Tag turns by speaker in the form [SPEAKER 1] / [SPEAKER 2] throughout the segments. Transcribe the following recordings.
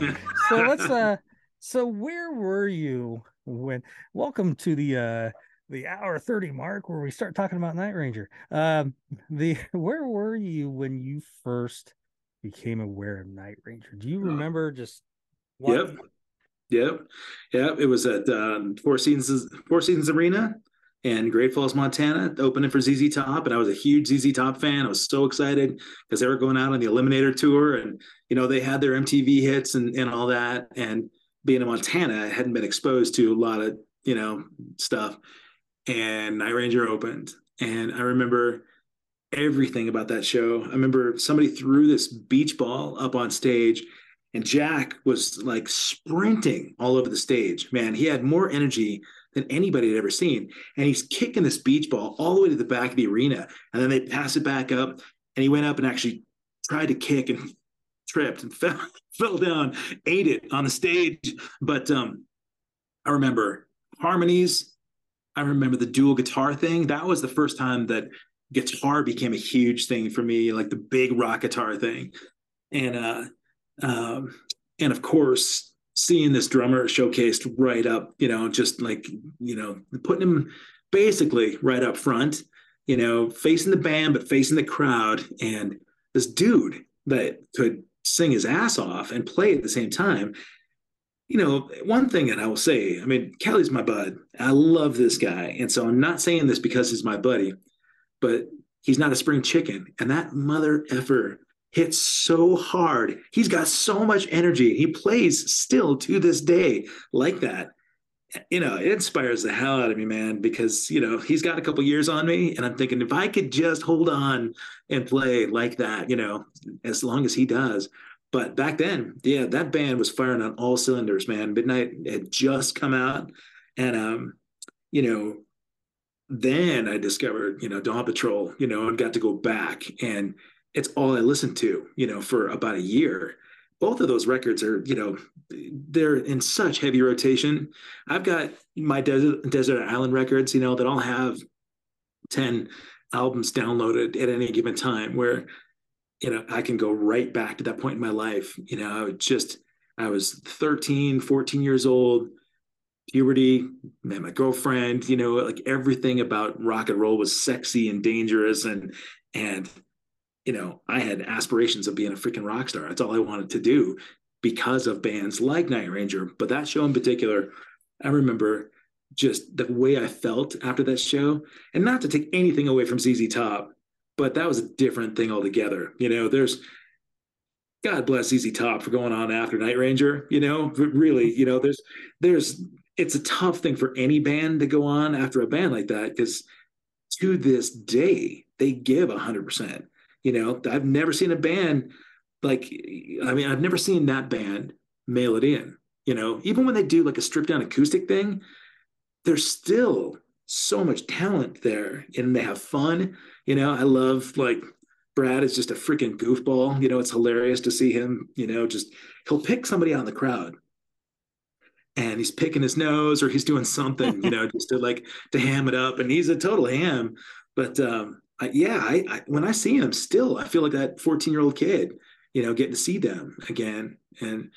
[SPEAKER 1] so let's uh so where were you when welcome to the uh the hour 30 mark where we start talking about Night Ranger. Um the where were you when you first became aware of Night Ranger? Do you remember just
[SPEAKER 2] what? Yep. Yep. Yep. It was at uh, Four Seasons Four Seasons Arena in Great Falls, Montana, opening for ZZ Top. And I was a huge ZZ Top fan. I was so excited because they were going out on the Eliminator tour and, you know, they had their MTV hits and, and all that. And being in Montana, I hadn't been exposed to a lot of, you know, stuff. And Night Ranger opened. And I remember everything about that show. I remember somebody threw this beach ball up on stage and Jack was like sprinting all over the stage. Man, he had more energy than anybody had ever seen. And he's kicking this beach ball all the way to the back of the arena. And then they pass it back up. And he went up and actually tried to kick and tripped and fell, fell down, ate it on the stage. But um, I remember harmonies. I remember the dual guitar thing. That was the first time that guitar became a huge thing for me, like the big rock guitar thing. And uh, um, and of course, seeing this drummer showcased right up, you know, just like, you know, putting him basically right up front, you know, facing the band, but facing the crowd. And this dude that could sing his ass off and play at the same time. You know, one thing that I will say, I mean, Kelly's my bud. I love this guy. And so I'm not saying this because he's my buddy, but he's not a spring chicken. And that mother effer hits so hard. He's got so much energy. He plays still to this day like that. You know, it inspires the hell out of me, man, because, you know, he's got a couple years on me. And I'm thinking if I could just hold on and play like that, you know, as long as he does. But back then, yeah, that band was firing on all cylinders, man. Midnight had just come out. And, um, you know, then I discovered, you know, Dawn Patrol, you know, and got to go back and it's all I listened to, you know, for about a year. Both of those records are, you know, they're in such heavy rotation. I've got my desert, desert island records, you know, that I'll have 10 albums downloaded at any given time where, you know, I can go right back to that point in my life. You know, I just, I was 13, 14 years old, puberty, met my girlfriend, you know, like everything about rock and roll was sexy and dangerous and, and you know, I had aspirations of being a freaking rock star. That's all I wanted to do because of bands like Night Ranger. But that show in particular, I remember just the way I felt after that show, and not to take anything away from ZZ Top, but that was a different thing altogether. You know, there's God bless ZZ Top for going on after Night Ranger. You know, but really, you know, there's there's it's a tough thing for any band to go on after a band like that because to this day they give hundred percent you know, I've never seen a band like, I mean, I've never seen that band mail it in. You know, even when they do like a stripped down acoustic thing, there's still so much talent there and they have fun. You know, I love like Brad is just a freaking goofball. You know, it's hilarious to see him, you know, just he'll pick somebody out in the crowd and he's picking his nose or he's doing something, you know, just to like to ham it up. And he's a total ham. But um, I, yeah, I, I, when I see them still, I feel like that 14 year old kid, you know, getting to see them again. And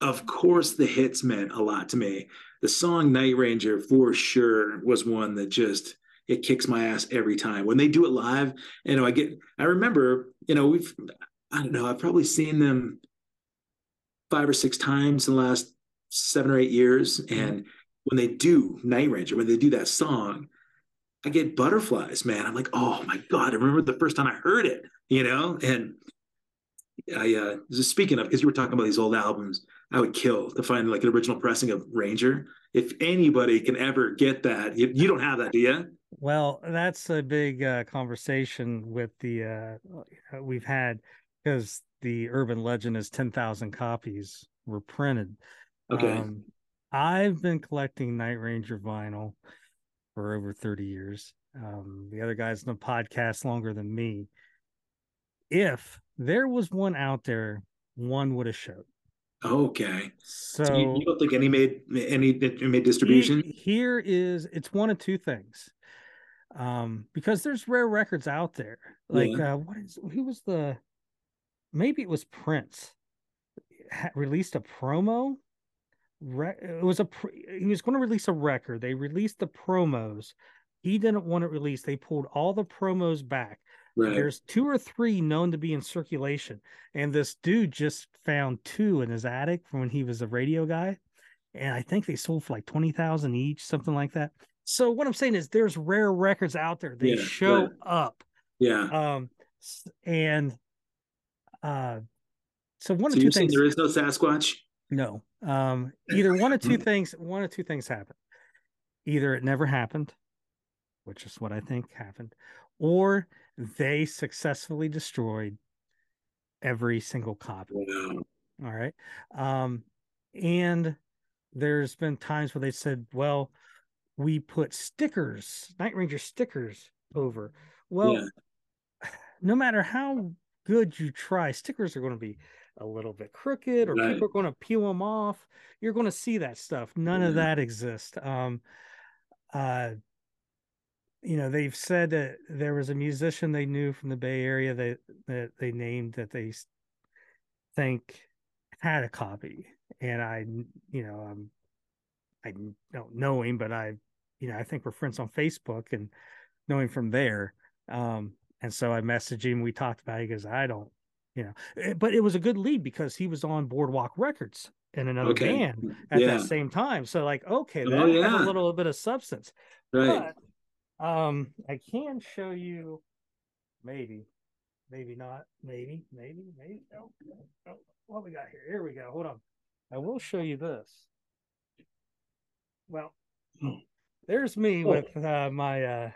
[SPEAKER 2] of course, the hits meant a lot to me. The song Night Ranger for sure was one that just it kicks my ass every time when they do it live. You know, I get I remember, you know, we've I don't know, I've probably seen them five or six times in the last seven or eight years. Mm-hmm. And when they do Night Ranger, when they do that song, I get butterflies, man. I'm like, oh my god! I remember the first time I heard it, you know. And I uh, just speaking of, because you were talking about these old albums, I would kill to find like an original pressing of Ranger. If anybody can ever get that, you, you don't have that, do you?
[SPEAKER 1] Well, that's a big uh, conversation with the uh, we've had because the urban legend is ten thousand copies were printed.
[SPEAKER 2] Okay. Um,
[SPEAKER 1] I've been collecting Night Ranger vinyl for over 30 years. Um, the other guy's in the podcast longer than me. If there was one out there, one would have showed.
[SPEAKER 2] Okay.
[SPEAKER 1] So,
[SPEAKER 2] so you, you, don't think any made any made distribution?
[SPEAKER 1] Here is it's one of two things. Um, because there's rare records out there. Like yeah. uh what is who was the maybe it was Prince released a promo. Re- it was a pr- he was going to release a record. They released the promos. He didn't want it released. They pulled all the promos back.
[SPEAKER 2] Right.
[SPEAKER 1] There's two or three known to be in circulation, and this dude just found two in his attic from when he was a radio guy, and I think they sold for like twenty thousand each, something like that. So what I'm saying is, there's rare records out there. They
[SPEAKER 2] Yeah,
[SPEAKER 1] show
[SPEAKER 2] right.
[SPEAKER 1] up,
[SPEAKER 2] yeah.
[SPEAKER 1] um, and uh, so one
[SPEAKER 2] So
[SPEAKER 1] or two things.
[SPEAKER 2] there is no Sasquatch?
[SPEAKER 1] No. Um, either one of two things, one of two things happened. Either it never happened, which is what I think happened, or they successfully destroyed every single copy.
[SPEAKER 2] Wow.
[SPEAKER 1] All right. Um, and there's been times where they said, well, we put stickers, Night Ranger stickers over. Well,
[SPEAKER 2] Yeah.
[SPEAKER 1] no matter how good you try, stickers are going to be a little bit crooked or
[SPEAKER 2] Right.
[SPEAKER 1] people are going to peel them off. You're going to see that stuff. None of that exists. Um, uh, you know, they've said that there was a musician they knew from the Bay Area that, that they named that they think had a copy. And I, you know, um, I don't know him, but I, you know, I think we're friends on Facebook and know him from there. Um, and so I messaged him. We talked about it. He goes, I don't, you know, Eh, but it was a good lead because he was on Boardwalk Records in another
[SPEAKER 2] Okay.
[SPEAKER 1] band at
[SPEAKER 2] Yeah.
[SPEAKER 1] that same time. So like, okay, that
[SPEAKER 2] Oh, yeah.
[SPEAKER 1] a little bit of substance.
[SPEAKER 2] Right.
[SPEAKER 1] But um, I can show you, maybe, maybe not, maybe, maybe, maybe. No, no, no. What we got here? Here we go. Hold on. I will show you this. Well, there's me
[SPEAKER 2] Oh.
[SPEAKER 1] with uh, my uh,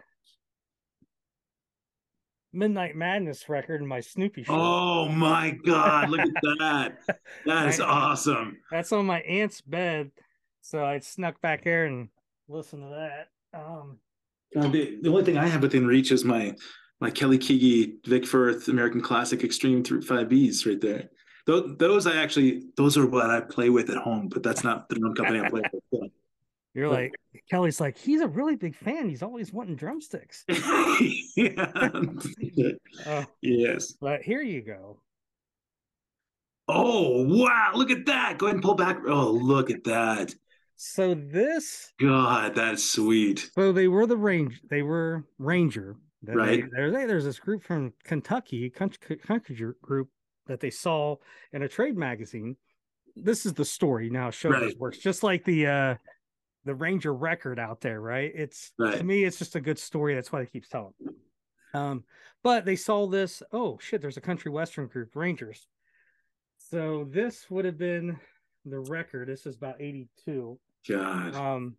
[SPEAKER 1] Midnight Madness record and my Snoopy shirt.
[SPEAKER 2] Oh my God. Look at that. That is awesome.
[SPEAKER 1] That's on my aunt's bed, so I snuck back there and listened to that. Um,
[SPEAKER 2] Uh, the, the only thing I have within reach is my my Kelly Keagy Vic Firth American Classic Extreme through five Bs right there. Those, those I actually those are what I play with at home, but that's not the drum company I play with.
[SPEAKER 1] you're like Kelly's like he's a really big fan. He's always wanting drumsticks.
[SPEAKER 2] yeah.
[SPEAKER 1] Uh,
[SPEAKER 2] yes.
[SPEAKER 1] but here you go.
[SPEAKER 2] Oh wow! Look at that. Go ahead and pull back. Oh, look at that.
[SPEAKER 1] So this,
[SPEAKER 2] God, that's sweet.
[SPEAKER 1] so they were the range. They were Ranger. That
[SPEAKER 2] Right.
[SPEAKER 1] They, there, there's this group from Kentucky, country, country group that they saw in a trade magazine. This is the story now. Show this
[SPEAKER 2] Right.
[SPEAKER 1] works just like the uh the Ranger record out there, right? It's
[SPEAKER 2] right.
[SPEAKER 1] to me, it's just a good story. That's why they keep telling. Um, but they saw this. Oh shit! There's a country western group, Rangers. So this would have been the record. This is about 82.
[SPEAKER 2] God.
[SPEAKER 1] Um,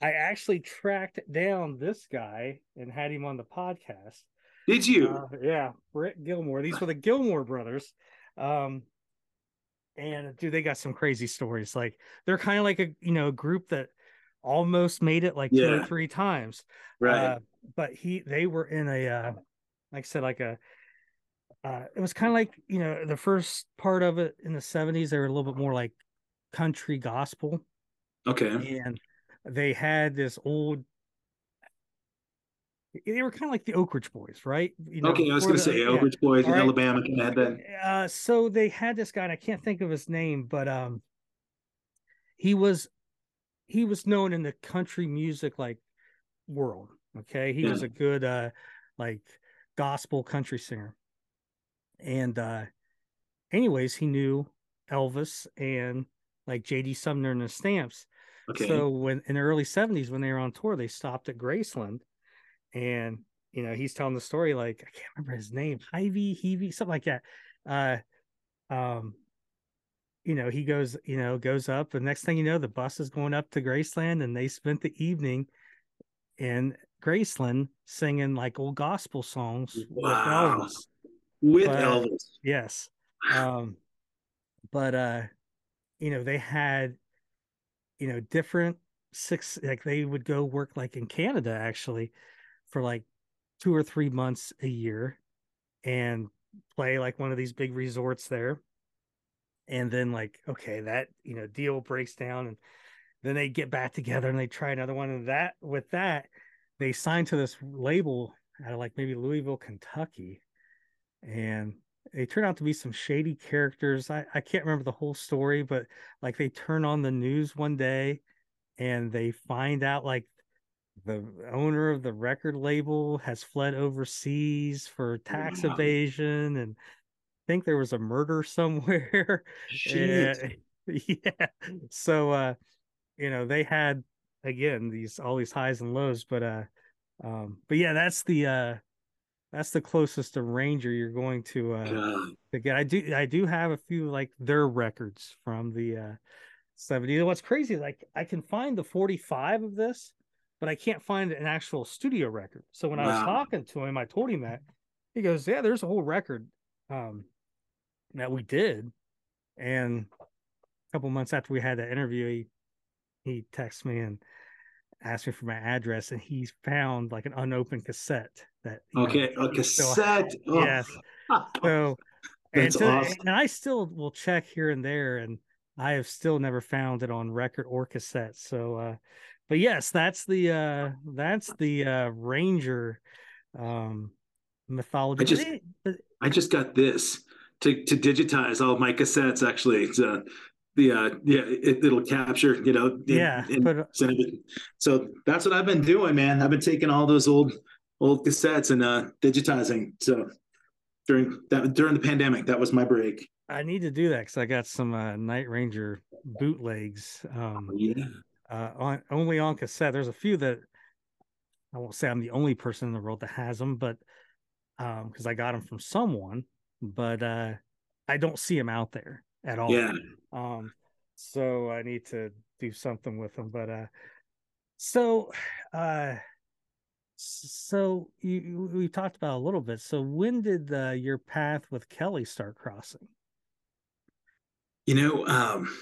[SPEAKER 1] I actually tracked down this guy and had him on the podcast.
[SPEAKER 2] Did you?
[SPEAKER 1] Uh, yeah, Brett Gilmore. These were the Gilmore brothers. Um, and dude, they got some crazy stories. Like they're kind of like a you know group that almost made it like two or three times.
[SPEAKER 2] right.
[SPEAKER 1] Uh, but he they were in a uh, like I said like a uh, it was kind of like you know the first part of it in the 70s they were a little bit more like country gospel
[SPEAKER 2] okay.
[SPEAKER 1] and they had this old they were kind of like the Oak Ridge Boys, right? You know,
[SPEAKER 2] okay. I was going to say
[SPEAKER 1] yeah.
[SPEAKER 2] Oak Ridge Boys in
[SPEAKER 1] right.
[SPEAKER 2] Alabama kind of had that.
[SPEAKER 1] Uh, so they had this guy, and I can't think of his name, but um, he was he was known in the country music like world. Okay, he was a good uh like gospel country singer, and uh, anyways, he knew Elvis and like J.D. Sumner and the Stamps.
[SPEAKER 2] Okay.
[SPEAKER 1] So when in the early '70s, when they were on tour, they stopped at Graceland, and you know he's telling the story like I can't remember his name, Hyvee, Heavey, something like that. Uh, um, you know he goes, you know, goes up, The next thing you know, the bus is going up to Graceland, and they spent the evening in Graceland singing like old gospel songs
[SPEAKER 2] Wow.
[SPEAKER 1] with Elvis.
[SPEAKER 2] With
[SPEAKER 1] but-
[SPEAKER 2] Elvis.
[SPEAKER 1] Yes. Um, but uh, you know, they had, you know, different six like they would go work like in Canada actually for like two or three months a year and play like one of these big resorts there. And then like, okay, that you know, deal breaks down and then they get back together and they try another one. And that with that, they signed to this label out of like maybe Louisville, Kentucky. And they turn out to be some shady characters. I, I can't remember the whole story, but like they turn on the news one day and they find out like the owner of the record label has fled overseas for tax wow. evasion and think there was a murder somewhere.
[SPEAKER 2] Shit.
[SPEAKER 1] yeah. So uh you know, they had again these all these highs and lows, but uh um but yeah, that's the uh that's the closest to Ranger you're going to uh to get. I do I do have a few like their records from the uh 70s. What's crazy, like I can find the 45 of this, but I can't find an actual studio record. So when wow. I was talking to him, I told him that. He goes, Yeah, there's a whole record um that we did. And a couple months after we had that interview, he he texted me and asked me for my address and he found like an unopened cassette that
[SPEAKER 2] okay know, a cassette
[SPEAKER 1] oh. yes so and, so, awesome. and I still will check here and there and I have still never found it on record or cassette so uh but yes that's the uh that's the uh ranger um mythology
[SPEAKER 2] I just, I just got this to to digitize all of my cassettes actually uh, the uh yeah it, will capture you know
[SPEAKER 1] yeah but,
[SPEAKER 2] so that's what i've been doing man. I've been taking all those old old cassettes and uh digitizing. So during that during the pandemic that was my break.
[SPEAKER 1] I need to do that because i got some uh night ranger bootlegs um
[SPEAKER 2] oh, yeah.
[SPEAKER 1] uh on only on cassette. There's a few that i won't say i'm the only person in the world that has them but um because i got them from someone but uh i don't see him out there at all
[SPEAKER 2] yeah
[SPEAKER 1] um, so I need to do something with him. But uh, so uh, so you we talked about a little bit. So when did uh, your path with Kelly start crossing?
[SPEAKER 2] You know, um,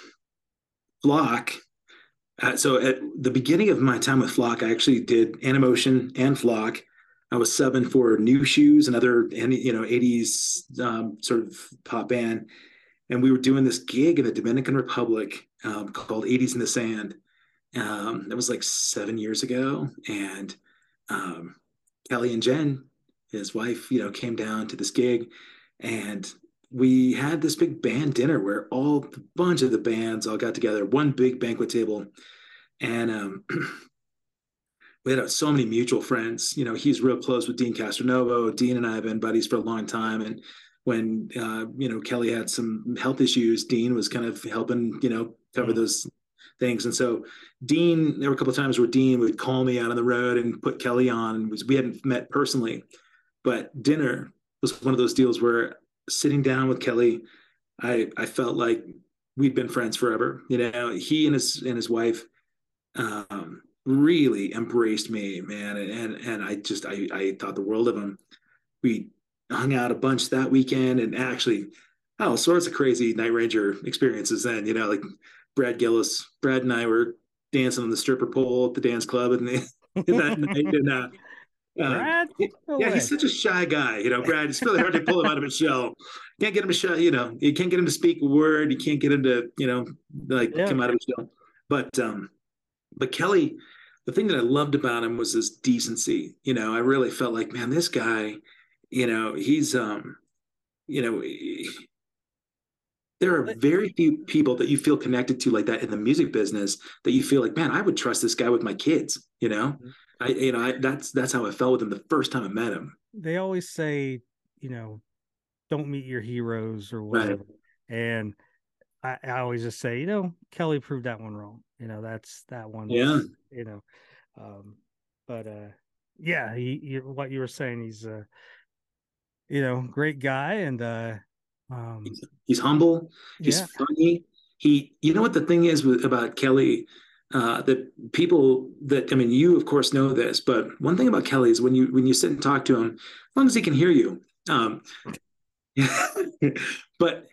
[SPEAKER 2] Flock. Uh, so at the beginning of my time with Flock, I actually did Animotion and Flock. I was subbing for Nu Shooz, another you know '80s um, sort of pop band, and we were doing this gig in the Dominican Republic um, called 80s in the Sand. Um, that was like seven years ago. And um, Kelly and Jen, his wife, you know, came down to this gig and we had this big band dinner where all a bunch of the bands all got together, one big banquet table. And um, we had so many mutual friends. You know, he's real close with Deen Castronovo. Deen and I have been buddies for a long time. And when uh, you know Kelly had some health issues, Deen was kind of helping you know cover mm-hmm. those things. And so Deen, there were a couple of times where Deen would call me out on the road and put Kelly on. Was, we hadn't met personally, but dinner was one of those deals where sitting down with Kelly, I I felt like we'd been friends forever. You know, he and his and his wife um, really embraced me, man, and and I just I I thought the world of him. We hung out a bunch that weekend and actually all sorts of crazy Night Ranger experiences then, you know, like Brad Gillis, Brad and I were dancing on the stripper pole at the dance club and that night. And, uh,
[SPEAKER 1] uh?
[SPEAKER 2] No yeah, way. he's such a shy guy. You know, Brad, it's really hard to pull him out of a shell. Can't get him to show, you know, you can't get him to speak a word. You can't get him to, you know, like yeah. come out of his shell. But um, but Kelly, the thing that I loved about him was his decency. You know, I really felt like, man, this guy you know he's um you know there are very few people that you feel connected to like that in the music business that you feel like man i would trust this guy with my kids you know mm-hmm. i you know I, that's that's how i felt with him the first time i met him
[SPEAKER 1] they always say you know don't meet your heroes or whatever right. and I, I always just say you know kelly proved that one wrong you know that's that one
[SPEAKER 2] yeah
[SPEAKER 1] you know um but uh yeah he, he what you were saying he's uh you know, great guy and uh um
[SPEAKER 2] he's, he's humble, he's yeah. funny. He you know what the thing is with about Kelly uh, that people that I mean, you of course know this, but one thing about Kelly is when you when you sit and talk to him, as long as he can hear you, um, but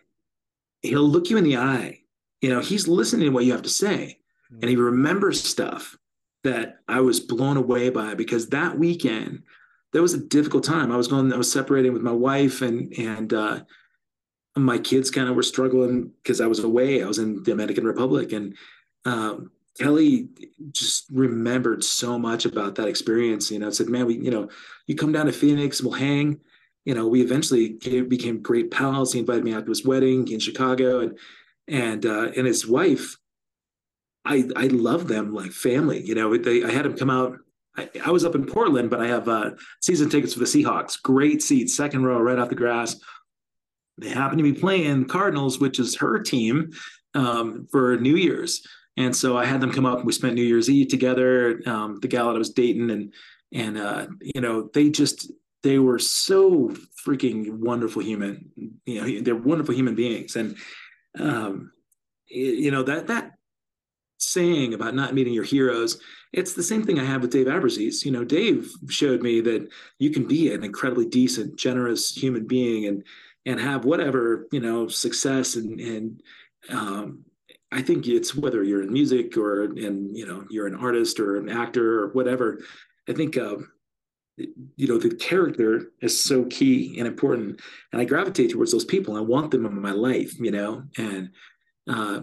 [SPEAKER 2] he'll look you in the eye. You know, he's listening to what you have to say, and he remembers stuff that I was blown away by because that weekend that was a difficult time. I was going, I was separating with my wife and, and, uh, my kids kind of were struggling because I was away. I was in the Dominican Republic and, um, Kelly just remembered so much about that experience. You know, said, man, we, you know, you come down to Phoenix, we'll hang, you know, we eventually became great pals. He invited me out to his wedding in Chicago, and and uh, and his wife. I I love them like family. You know, they I had them come out. I, I was up in Portland, but I have uh, season tickets for the Seahawks. Great seats, second row, right off the grass. They happen to be playing Cardinals, which is her team, um, for New Year's. And so I had them come up and we spent New Year's Eve together. Um, the gal that I was dating and and uh, you know they just they were so freaking wonderful human. You know they're wonderful human beings, and um, you know that that saying about not meeting your heroes it's the same thing i have with dave abbruzzese you know dave showed me that you can be an incredibly decent generous human being and and have whatever you know success and and um, I think it's whether you're in music or and you know you're an artist or an actor or whatever. I think uh, you know the character is so key and important, and I gravitate towards those people. I want them in my life, you know. And uh,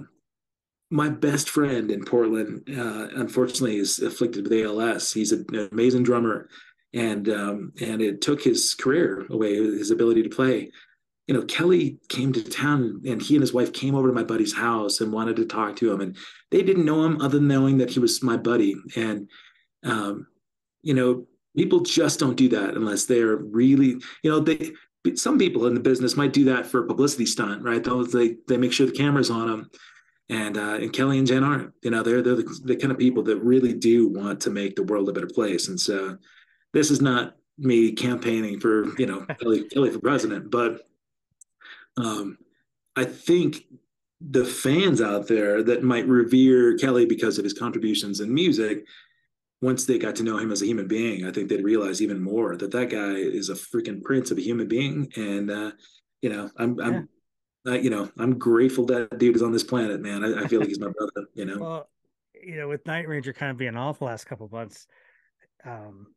[SPEAKER 2] my best friend in Portland, uh, unfortunately, is afflicted with ALS. He's an amazing drummer, and um, and it took his career away, his ability to play you know, Kelly came to town and he and his wife came over to my buddy's house and wanted to talk to him. And they didn't know him other than knowing that he was my buddy. And, um, you know, people just don't do that unless they're really, you know, they, some people in the business might do that for a publicity stunt, right? Those, they, they make sure the camera's on them. And, uh, and Kelly and Jen aren't, you know, they're, they're the, the kind of people that really do want to make the world a better place. And so this is not me campaigning for, you know, Kelly, Kelly for president, but um, I think the fans out there that might revere Kelly because of his contributions in music, once they got to know him as a human being, I think they'd realize even more that that guy is a freaking prince of a human being. And uh, you know, I'm, I'm, yeah. you know, I'm grateful that dude is on this planet, man. I, I feel like he's my brother. You know,
[SPEAKER 1] well, you know, with Night Ranger kind of being off the last couple months, um,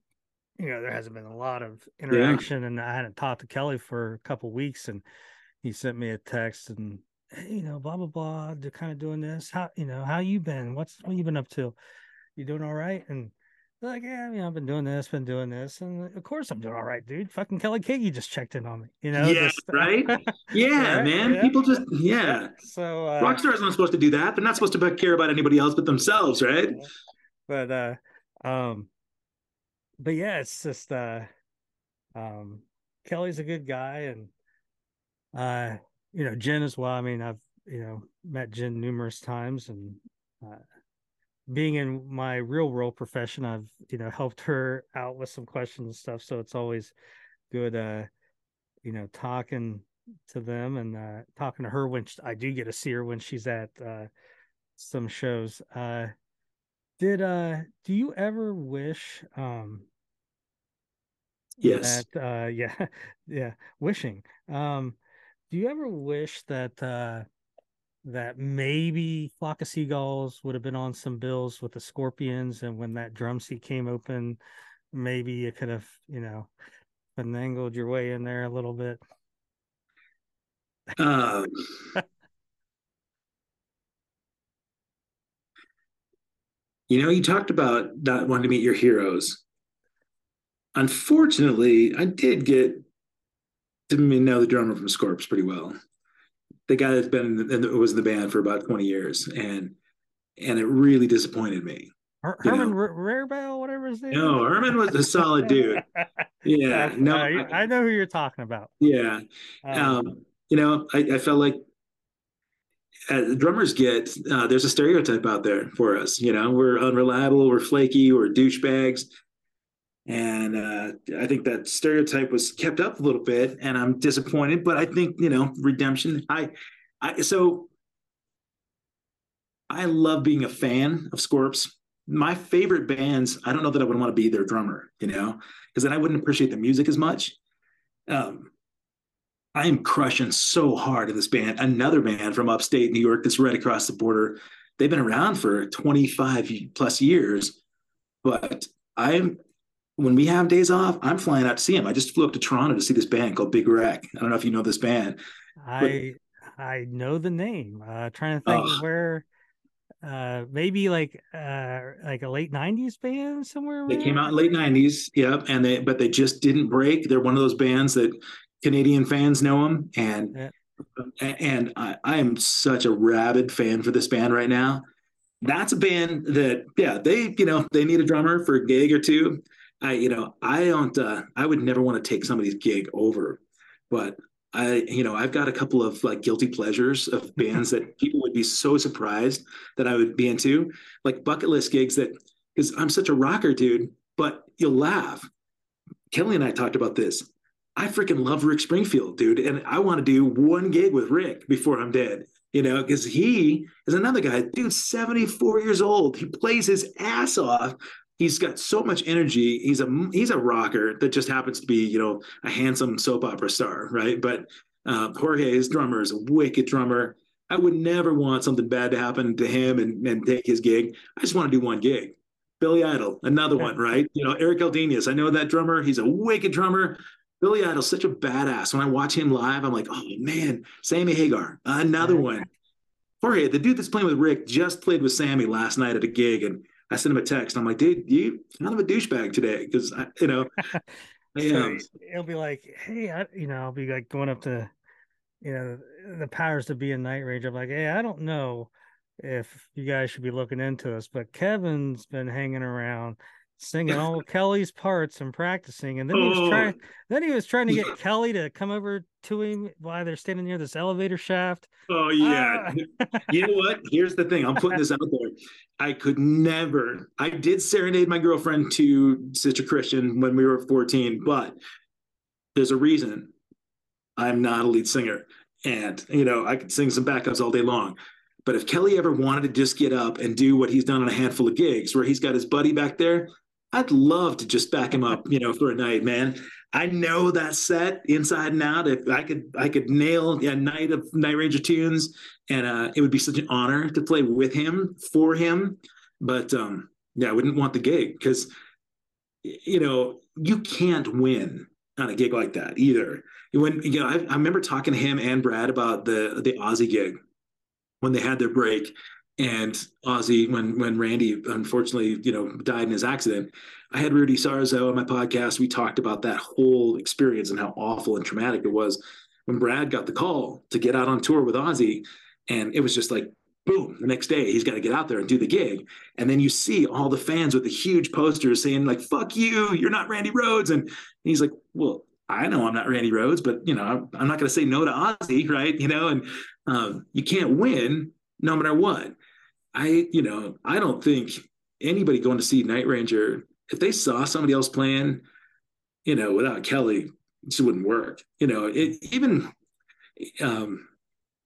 [SPEAKER 1] you know, there hasn't been a lot of interaction, yeah. and I hadn't talked to Kelly for a couple weeks, and he sent me a text and hey, you know, blah blah blah. They're kind of doing this. How you know how you been? What's what you been up to? You doing all right? And like, yeah, you know, I've been doing this, been doing this, and of course I'm doing all right, dude. Fucking Kelly Keagy just checked in on me, you know.
[SPEAKER 2] Yeah, just, right. Yeah, right? man. Yeah. People just yeah.
[SPEAKER 1] So uh,
[SPEAKER 2] rock stars aren't supposed to do that. They're not supposed to care about anybody else but themselves, right?
[SPEAKER 1] But uh, um, but yeah, it's just uh, um, Kelly's a good guy, and uh, you know, Jen as well. I mean, I've you know met Jen numerous times, and uh, being in my real world profession, I've you know helped her out with some questions and stuff. So it's always good, uh, you know, talking to them and uh, talking to her when I do get to see her when she's at uh, some shows. Uh, did uh, do you ever wish um,
[SPEAKER 2] yes
[SPEAKER 1] that uh yeah yeah wishing um do you ever wish that uh that maybe flock of seagulls would have been on some bills with the scorpions and when that drum seat came open maybe you could have you know finagled your way in there a little bit
[SPEAKER 2] um, you know you talked about not wanting to meet your heroes unfortunately i did get didn't know the drummer from Scorps pretty well. The guy that's been in the, was in the band for about 20 years, and and it really disappointed me.
[SPEAKER 1] Her- Herman R- Rarebell, whatever his name.
[SPEAKER 2] No, Herman was a solid dude. Yeah, no, uh,
[SPEAKER 1] I, I, know who you're talking about.
[SPEAKER 2] Yeah, um, um, you know, I, I felt like uh, drummers get uh, there's a stereotype out there for us. You know, we're unreliable, we're flaky, we're douchebags and uh, I think that stereotype was kept up a little bit, and I'm disappointed. But I think you know redemption. I, I so I love being a fan of Scorps. My favorite bands. I don't know that I would want to be their drummer, you know, because then I wouldn't appreciate the music as much. Um, I am crushing so hard in this band. Another band from upstate New York that's right across the border. They've been around for 25 plus years, but I'm when we have days off, I'm flying out to see him. I just flew up to Toronto to see this band called Big Wreck. I don't know if you know this band.
[SPEAKER 1] I but, I know the name. Uh, trying to think uh, where uh maybe like uh like a late 90s band somewhere
[SPEAKER 2] they came out in late 90s yep and they but they just didn't break they're one of those bands that canadian fans know them and yeah. and I, I am such a rabid fan for this band right now that's a band that yeah they you know they need a drummer for a gig or two i you know i don't uh, i would never want to take somebody's gig over but I, you know, I've got a couple of like guilty pleasures of bands that people would be so surprised that I would be into, like bucket list gigs that, because I'm such a rocker dude, but you'll laugh. Kelly and I talked about this. I freaking love Rick Springfield, dude. And I want to do one gig with Rick before I'm dead, you know, because he is another guy, dude, 74 years old. He plays his ass off, he's got so much energy. He's a he's a rocker that just happens to be you know a handsome soap opera star, right? But uh, Jorge, his drummer, is a wicked drummer. I would never want something bad to happen to him and, and take his gig. I just want to do one gig. Billy Idol, another one, right? You know, Erik Eldenius. I know that drummer. He's a wicked drummer. Billy Idol's such a badass. When I watch him live, I'm like, oh man, Sammy Hagar, another one. Jorge, the dude that's playing with Rick, just played with Sammy last night at a gig, and I sent him a text. I'm like, dude, you kind of a douchebag today because you know.
[SPEAKER 1] so it'll be like, hey, I, you know, I'll be like going up to, you know, the powers to be in Night Range. I'm like, hey, I don't know if you guys should be looking into us, but Kevin's been hanging around singing all Kelly's parts and practicing. And then he was trying oh. then he was trying to get Kelly to come over to him while they're standing near this elevator shaft.
[SPEAKER 2] Oh yeah. Uh... you know what? Here's the thing. I'm putting this out there. I could never. I did serenade my girlfriend to Sister Christian when we were 14, but there's a reason I'm not a lead singer. And you know, I could sing some backups all day long. But if Kelly ever wanted to just get up and do what he's done on a handful of gigs, where he's got his buddy back there, I'd love to just back him up, you know, for a night, man. I know that set inside and out. If I could, I could nail a night of Night Ranger tunes, and uh, it would be such an honor to play with him for him. But um, yeah, I wouldn't want the gig because, you know, you can't win on a gig like that either. When you know, I, I remember talking to him and Brad about the the Ozzy gig when they had their break, and Ozzy, when when Randy unfortunately, you know, died in his accident, I had Rudy Sarzo on my podcast. We talked about that whole experience and how awful and traumatic it was when Brad got the call to get out on tour with Ozzy, and it was just like boom, the next day he's got to get out there and do the gig. And then you see all the fans with the huge posters saying, like, fuck you, you're not Randy Rhoads," And he's like, well, I know I'm not Randy Rhoads, but you know, I'm not going to say no to Ozzy, right? You know, and um, you can't win no matter what. I, you know, I don't think anybody going to see Night Ranger, if they saw somebody else playing, you know, without Kelly, it just wouldn't work. You know, it even um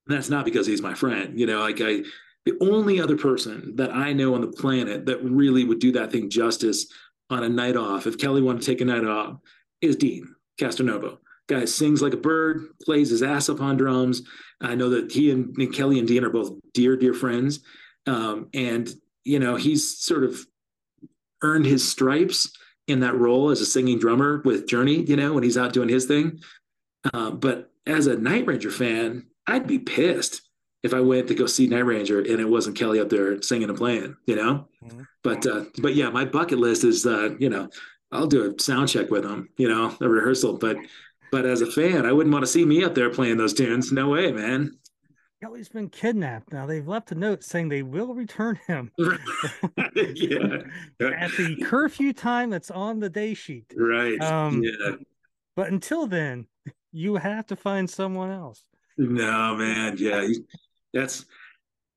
[SPEAKER 2] that's not because he's my friend, you know, like I the only other person that I know on the planet that really would do that thing justice on a night off, if Kelly wanted to take a night off, is Deen Castronovo. Guy sings like a bird, plays his ass up on drums. I know that he and, and Kelly and Deen are both dear, dear friends. Um, and, you know, he's sort of earned his stripes in that role as a singing drummer with Journey, you know, when he's out doing his thing. Uh, but as a Night Ranger fan, I'd be pissed if I went to go see Night Ranger and it wasn't Kelly up there singing and playing, you know. Mm-hmm. But uh, but yeah, my bucket list is uh, you know I'll do a sound check with him, you know, a rehearsal. But but as a fan, I wouldn't want to see me up there playing those tunes. No way, man.
[SPEAKER 1] Kelly's been kidnapped. Now they've left a note saying they will return him
[SPEAKER 2] yeah.
[SPEAKER 1] at the curfew time that's on the day sheet.
[SPEAKER 2] Right. Um, yeah.
[SPEAKER 1] But until then, you have to find someone else.
[SPEAKER 2] No, man. Yeah. That's,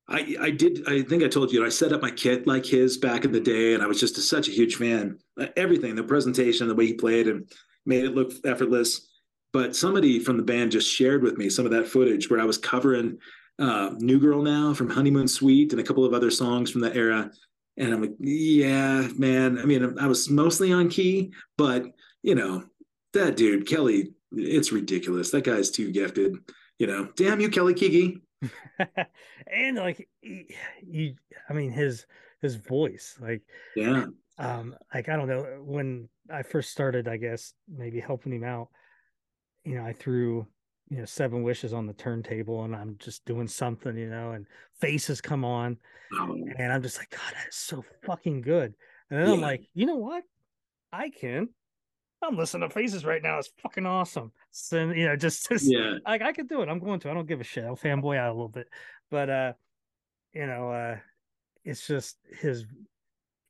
[SPEAKER 2] I, I did, I think I told you, I set up my kit like his back in the day, and I was just a, such a huge fan. Everything, the presentation, the way he played, and made it look effortless. But somebody from the band just shared with me some of that footage where I was covering uh, New Girl Now from Honeymoon Suite and a couple of other songs from that era. And I'm like, yeah, man. I mean, I was mostly on key, but you know, that dude, Kelly, it's ridiculous. That guy's too gifted. You know, damn you, Kelly Keagy.
[SPEAKER 1] and like, you, I mean, his his voice, like,
[SPEAKER 2] yeah,
[SPEAKER 1] um, like I don't know when I first started, I guess maybe helping him out. You know, I threw you know seven wishes on the turntable and i'm just doing something you know and faces come on oh. and i'm just like god that's so fucking good. And then yeah. i'm like you know what? I can. I'm listening to faces right now. It's fucking awesome. So you know just, just yeah. like i could do it. I'm going to. I don't give a shit. I'll fanboy out a little bit. But uh you know uh it's just his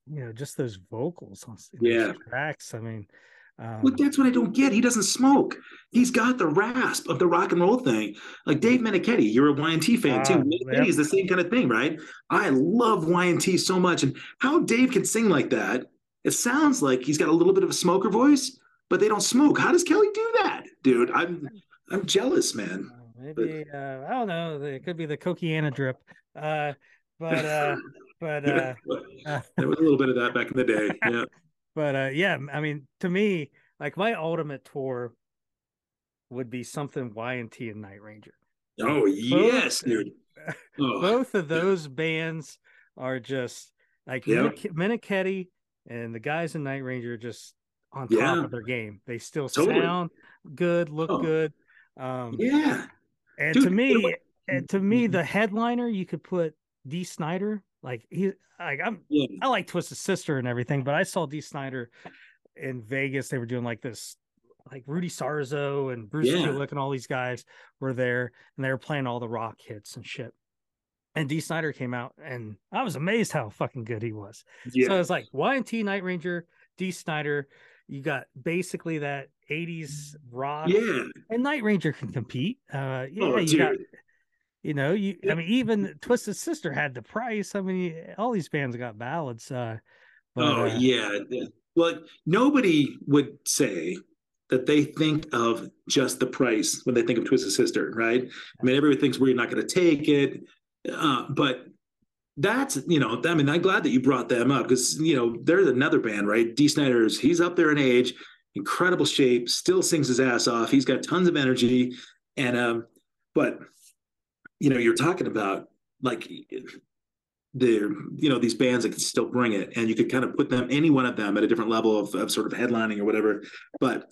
[SPEAKER 1] you know just those vocals on
[SPEAKER 2] yeah.
[SPEAKER 1] tracks i mean
[SPEAKER 2] um, well, that's what I don't get. He doesn't smoke. He's got the rasp of the rock and roll thing. Like Dave Meniketti, you're a Y&T fan uh, too. Meniketti is the same kind of thing, right? I love Y&T so much. And how Dave can sing like that, it sounds like he's got a little bit of a smoker voice, but they don't smoke. How does Kelly do that, dude? I'm I'm jealous, man.
[SPEAKER 1] Uh, maybe but, uh, I don't know. It could be the Coquiana drip. Uh, but uh, but uh,
[SPEAKER 2] there was a little bit of that back in the day. Yeah.
[SPEAKER 1] But uh, yeah, I mean, to me, like my ultimate tour would be something Y&T and Night Ranger.
[SPEAKER 2] Oh yes, dude.
[SPEAKER 1] Oh. Both of those bands are just like yeah. Meniketti and the guys in Night Ranger just on top yeah. of their game. They still totally. sound good, look oh. good. Um,
[SPEAKER 2] yeah.
[SPEAKER 1] And Dude, to me, and to me, the headliner you could put Dee Snider like he, like I'm, yeah. I like Twisted Sister and everything, but I saw Dee Snider in Vegas. They were doing like this, like Rudy Sarzo and Bruce yeah. Kulick and all these guys were there, and they were playing all the rock hits and shit. And Dee Snider came out, and I was amazed how fucking good he was. Yeah. So I was like, Y&T Night Ranger, Dee Snider. You got basically that 80s rock.
[SPEAKER 2] Yeah.
[SPEAKER 1] And Night Ranger can compete. Uh yeah, oh, you got you know, you I mean, even Twisted Sister had the price. I mean, all these bands got ballads. Uh,
[SPEAKER 2] but, oh uh, yeah. Well, nobody would say that they think of just the price when they think of Twisted Sister, right? I mean, everybody thinks we're not going to take it, uh, but that's you know, I mean, I'm glad that you brought them up because you know there's another band, right? Dee Snider's he's up there in age, incredible shape, still sings his ass off. He's got tons of energy, and um, but you know, you're talking about like the you know these bands that can still bring it, and you could kind of put them any one of them at a different level of, of sort of headlining or whatever. But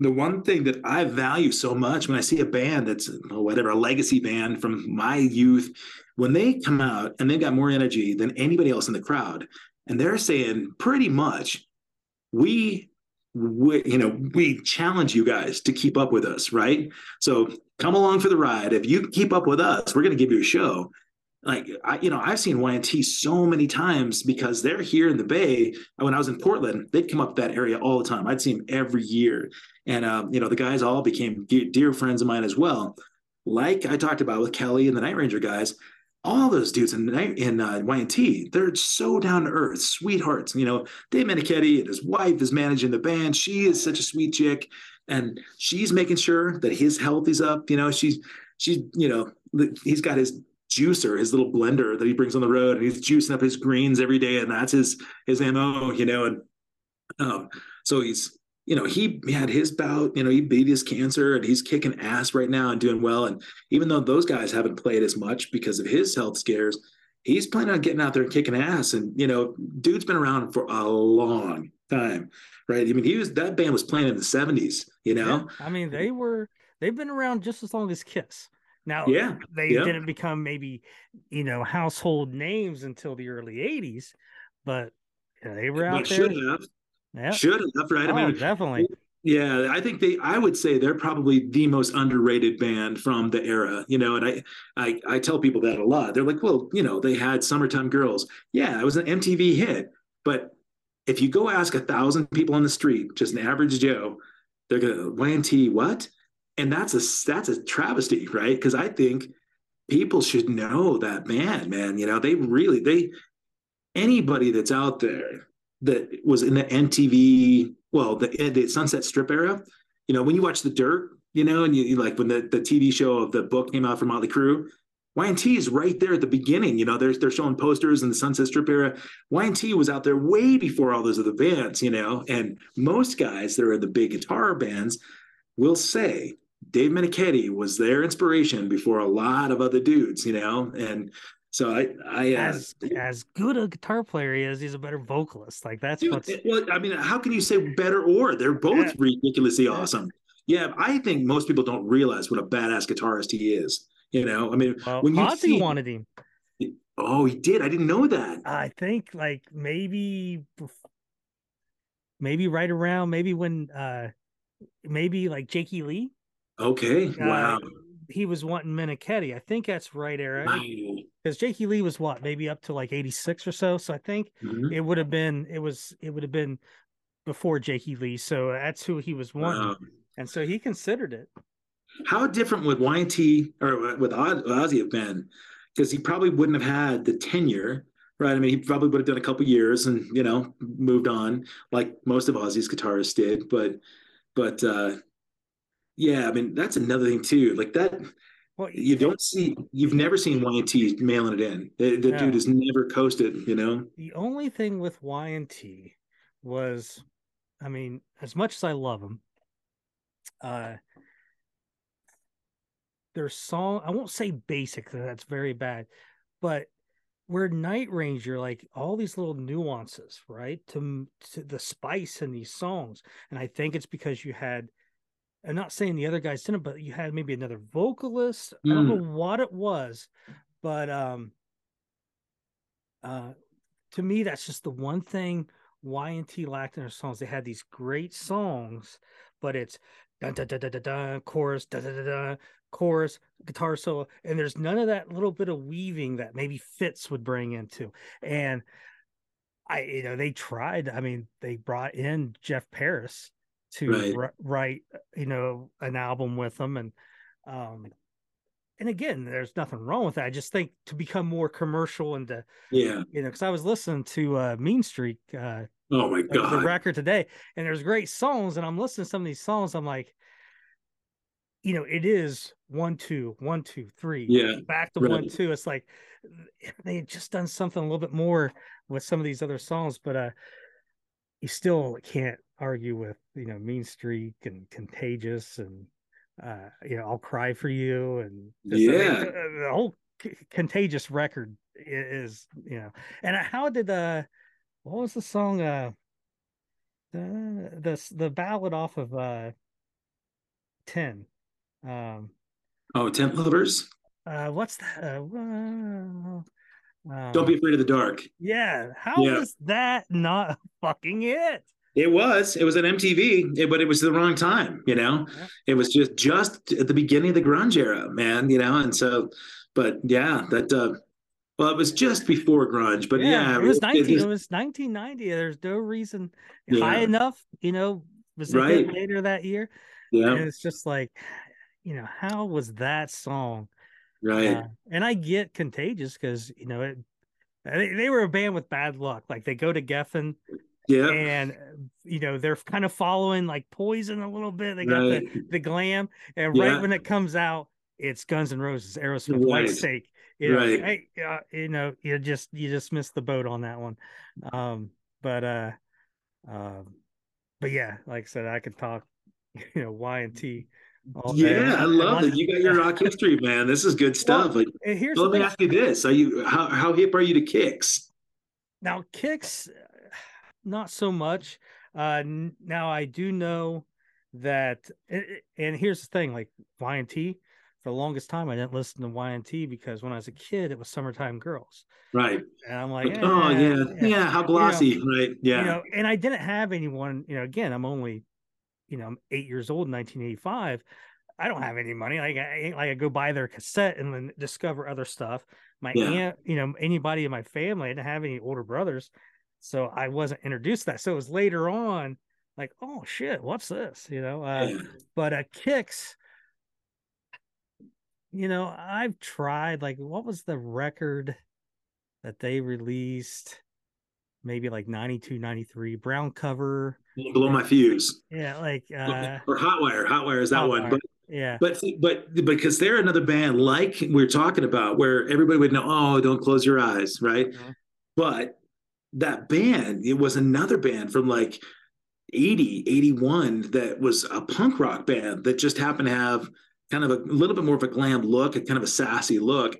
[SPEAKER 2] the one thing that I value so much when I see a band that's whatever a legacy band from my youth, when they come out and they've got more energy than anybody else in the crowd, and they're saying pretty much, we we, you know, we challenge you guys to keep up with us, right? So come along for the ride. If you keep up with us, we're going to give you a show. Like I, you know, I've seen Y&T so many times because they're here in the Bay. When I was in Portland, they'd come up that area all the time. I'd see them every year, and um, you know, the guys all became dear friends of mine as well. Like I talked about with Kelly and the Night Ranger guys, all those dudes in in uh, Y&T, they're so down to earth, sweethearts. You know, Dave Meniketti and his wife is managing the band. She is such a sweet chick, and she's making sure that his health is up. You know, she's she's you know he's got his juicer, his little blender that he brings on the road, and he's juicing up his greens every day, and that's his his mo. You know, and um, so he's you know, he had his bout, you know, he beat his cancer and he's kicking ass right now and doing well. And even though those guys haven't played as much because of his health scares, he's planning on getting out there and kicking ass. And, you know, dude's been around for a long time, right? I mean, he was, that band was playing in the 70s, you know?
[SPEAKER 1] Yeah. I mean, they were, they've been around just as long as Kiss. Now,
[SPEAKER 2] yeah,
[SPEAKER 1] they yeah. didn't become maybe, you know, household names until the early 80s, but they were out but there. Should have
[SPEAKER 2] yeah. Should have, right?
[SPEAKER 1] Oh, I mean, oh, definitely.
[SPEAKER 2] Yeah, I think they. I would say they're probably the most underrated band from the era. You know, and I, I, I tell people that a lot. They're like, well, you know, they had "Summertime Girls." Yeah, it was an MTV hit, but if you go ask a thousand people on the street, just an average Joe, they're gonna Y&T what? And that's a that's a travesty, right? Because I think people should know that band, man. You know, they really they anybody that's out there that was in the MTV, well, the, the Sunset Strip era. You know, when you watch The Dirt, you know, and you, you like when the, the TV show of the book came out from Motley Crue, Y&T is right there at the beginning. You know, they're, they're showing posters in the Sunset Strip era. Y&T was out there way before all those other bands, you know, and most guys that are in the big guitar bands will say Dave Meniketti was their inspiration before a lot of other dudes, you know, and so I, I
[SPEAKER 1] uh, as as good a guitar player he is, he's a better vocalist. Like that's
[SPEAKER 2] dude,
[SPEAKER 1] what's
[SPEAKER 2] well. I mean, how can you say better or? They're both yeah. ridiculously awesome. yeah, I think most people don't realize what a badass guitarist he is. You know, I mean,
[SPEAKER 1] well, when you Ozzy see, wanted him.
[SPEAKER 2] Oh, he did. I didn't know that.
[SPEAKER 1] I think like maybe, maybe right around maybe when, uh maybe like Jakey Lee.
[SPEAKER 2] Okay. Uh, wow.
[SPEAKER 1] He was wanting Meniketti. I think that's right, Eric. Because Jakey Lee was what, maybe up to like 86 or so. So I think mm-hmm. it would have been, it was, it would have been before Jakey Lee. So that's who he was wanting. Wow. And so he considered it.
[SPEAKER 2] How different would Y&T or with Ozzy have been? Because he probably wouldn't have had the tenure, right? I mean, he probably would have done a couple years and you know moved on, like most of Ozzy's guitarists did. But, but uh, yeah, I mean that's another thing too. Like that, well, you don't see, you've never seen Y&T mailing it in. The, the dude has never coasted. You know,
[SPEAKER 1] the only thing with Y&T was, I mean, as much as I love him, uh their song i won't say basic that's very bad but where night ranger like all these little nuances right to, to the spice in these songs and i think it's because you had i'm not saying the other guys didn't but you had maybe another vocalist mm. i don't know mm. what it was but um uh to me that's just the one thing y&t lacked in their songs they had these great songs but it's dun, dun, dun, dun, dun, dun, chorus, dun, dun, dun, dun, chorus, guitar solo, and there's none of that little bit of weaving that maybe Fitz would bring into. And I, you know, they tried. I mean, they brought in Jeff Paris to right. r- write, you know, an album with them, and um, and again, there's nothing wrong with that. I just think to become more commercial and to,
[SPEAKER 2] yeah,
[SPEAKER 1] you know, because I was listening to uh, Mean Streak uh,
[SPEAKER 2] Oh my god,
[SPEAKER 1] the record today, and there's great songs, and I'm listening to some of these songs. I'm like, you know, it is one two one two three,
[SPEAKER 2] yeah,
[SPEAKER 1] back to right. one two. It's like they had just done something a little bit more with some of these other songs, but uh, you still can't argue with you know Mean Streak and Contagious and uh, you know I'll Cry for You and
[SPEAKER 2] yeah,
[SPEAKER 1] the whole c- Contagious record is you know, and how did uh what was the song? Uh, the the the ballad off of uh, ten. Um,
[SPEAKER 2] oh, Ten Lovers.
[SPEAKER 1] Uh, what's that? Uh, um,
[SPEAKER 2] Don't be afraid of the dark.
[SPEAKER 1] Yeah, how yeah. was that not fucking it?
[SPEAKER 2] It was. It was an MTV, but it was the wrong time. You know, yeah. it was just just at the beginning of the grunge era, man. You know, and so, but yeah, that uh, well, it was just before grunge, but yeah,
[SPEAKER 1] yeah it was nineteen. It, it, was nineteen ninety. There's no reason yeah. high enough, you know. Was right later that year?
[SPEAKER 2] Yeah,
[SPEAKER 1] and it's just like, you know, how was that song?
[SPEAKER 2] Right. Uh,
[SPEAKER 1] and I get contagious because you know it. They were a band with bad luck. Like they go to Geffen,
[SPEAKER 2] yeah,
[SPEAKER 1] and you know they're kind of following like Poison a little bit. They got right. the the glam, and yeah. right when it comes out, it's Guns N' Roses, Aerosmith, right. Whitesnake you know, right. hey, uh, you know, you just you just missed the boat on that one. Um, but uh, um, but yeah, like I said, I could talk, you know, Y and T.
[SPEAKER 2] Yeah, I love it. You got your rock history, man. This is good stuff. Well, like, here's let me ask you this: Are you how how hip are you to Kix?
[SPEAKER 1] Now, Kix, not so much. Uh, now I do know that, and here's the thing: like Y and T, for the longest time I didn't listen to Y&T because when I was a kid it was Summertime Girls.
[SPEAKER 2] Right.
[SPEAKER 1] And I'm like,
[SPEAKER 2] eh, oh yeah. yeah, yeah, how glossy, you know, right? Yeah.
[SPEAKER 1] You know, and I didn't have anyone. You know, again, I'm only, you know, I'm eight years old in 1985. I don't have any money. Like I like I go buy their cassette and then discover other stuff. My yeah. aunt, you know, anybody in my family, I didn't have any older brothers, so I wasn't introduced to that. So it was later on, like, oh shit, what's this? You know, uh, but uh, Kix you know, I've tried like what was the record that they released? Maybe like 92, 93, brown cover.
[SPEAKER 2] Blow my fuse.
[SPEAKER 1] Yeah, like uh
[SPEAKER 2] or Hotwire. Hotwire is that Hot one. But
[SPEAKER 1] yeah.
[SPEAKER 2] But but because they're another band like we are talking about where everybody would know, oh, don't close your eyes, right? Mm-hmm. But that band, it was another band from like 80, 81 that was a punk rock band that just happened to have kind of a, little bit more of a glam look, a kind of a sassy look.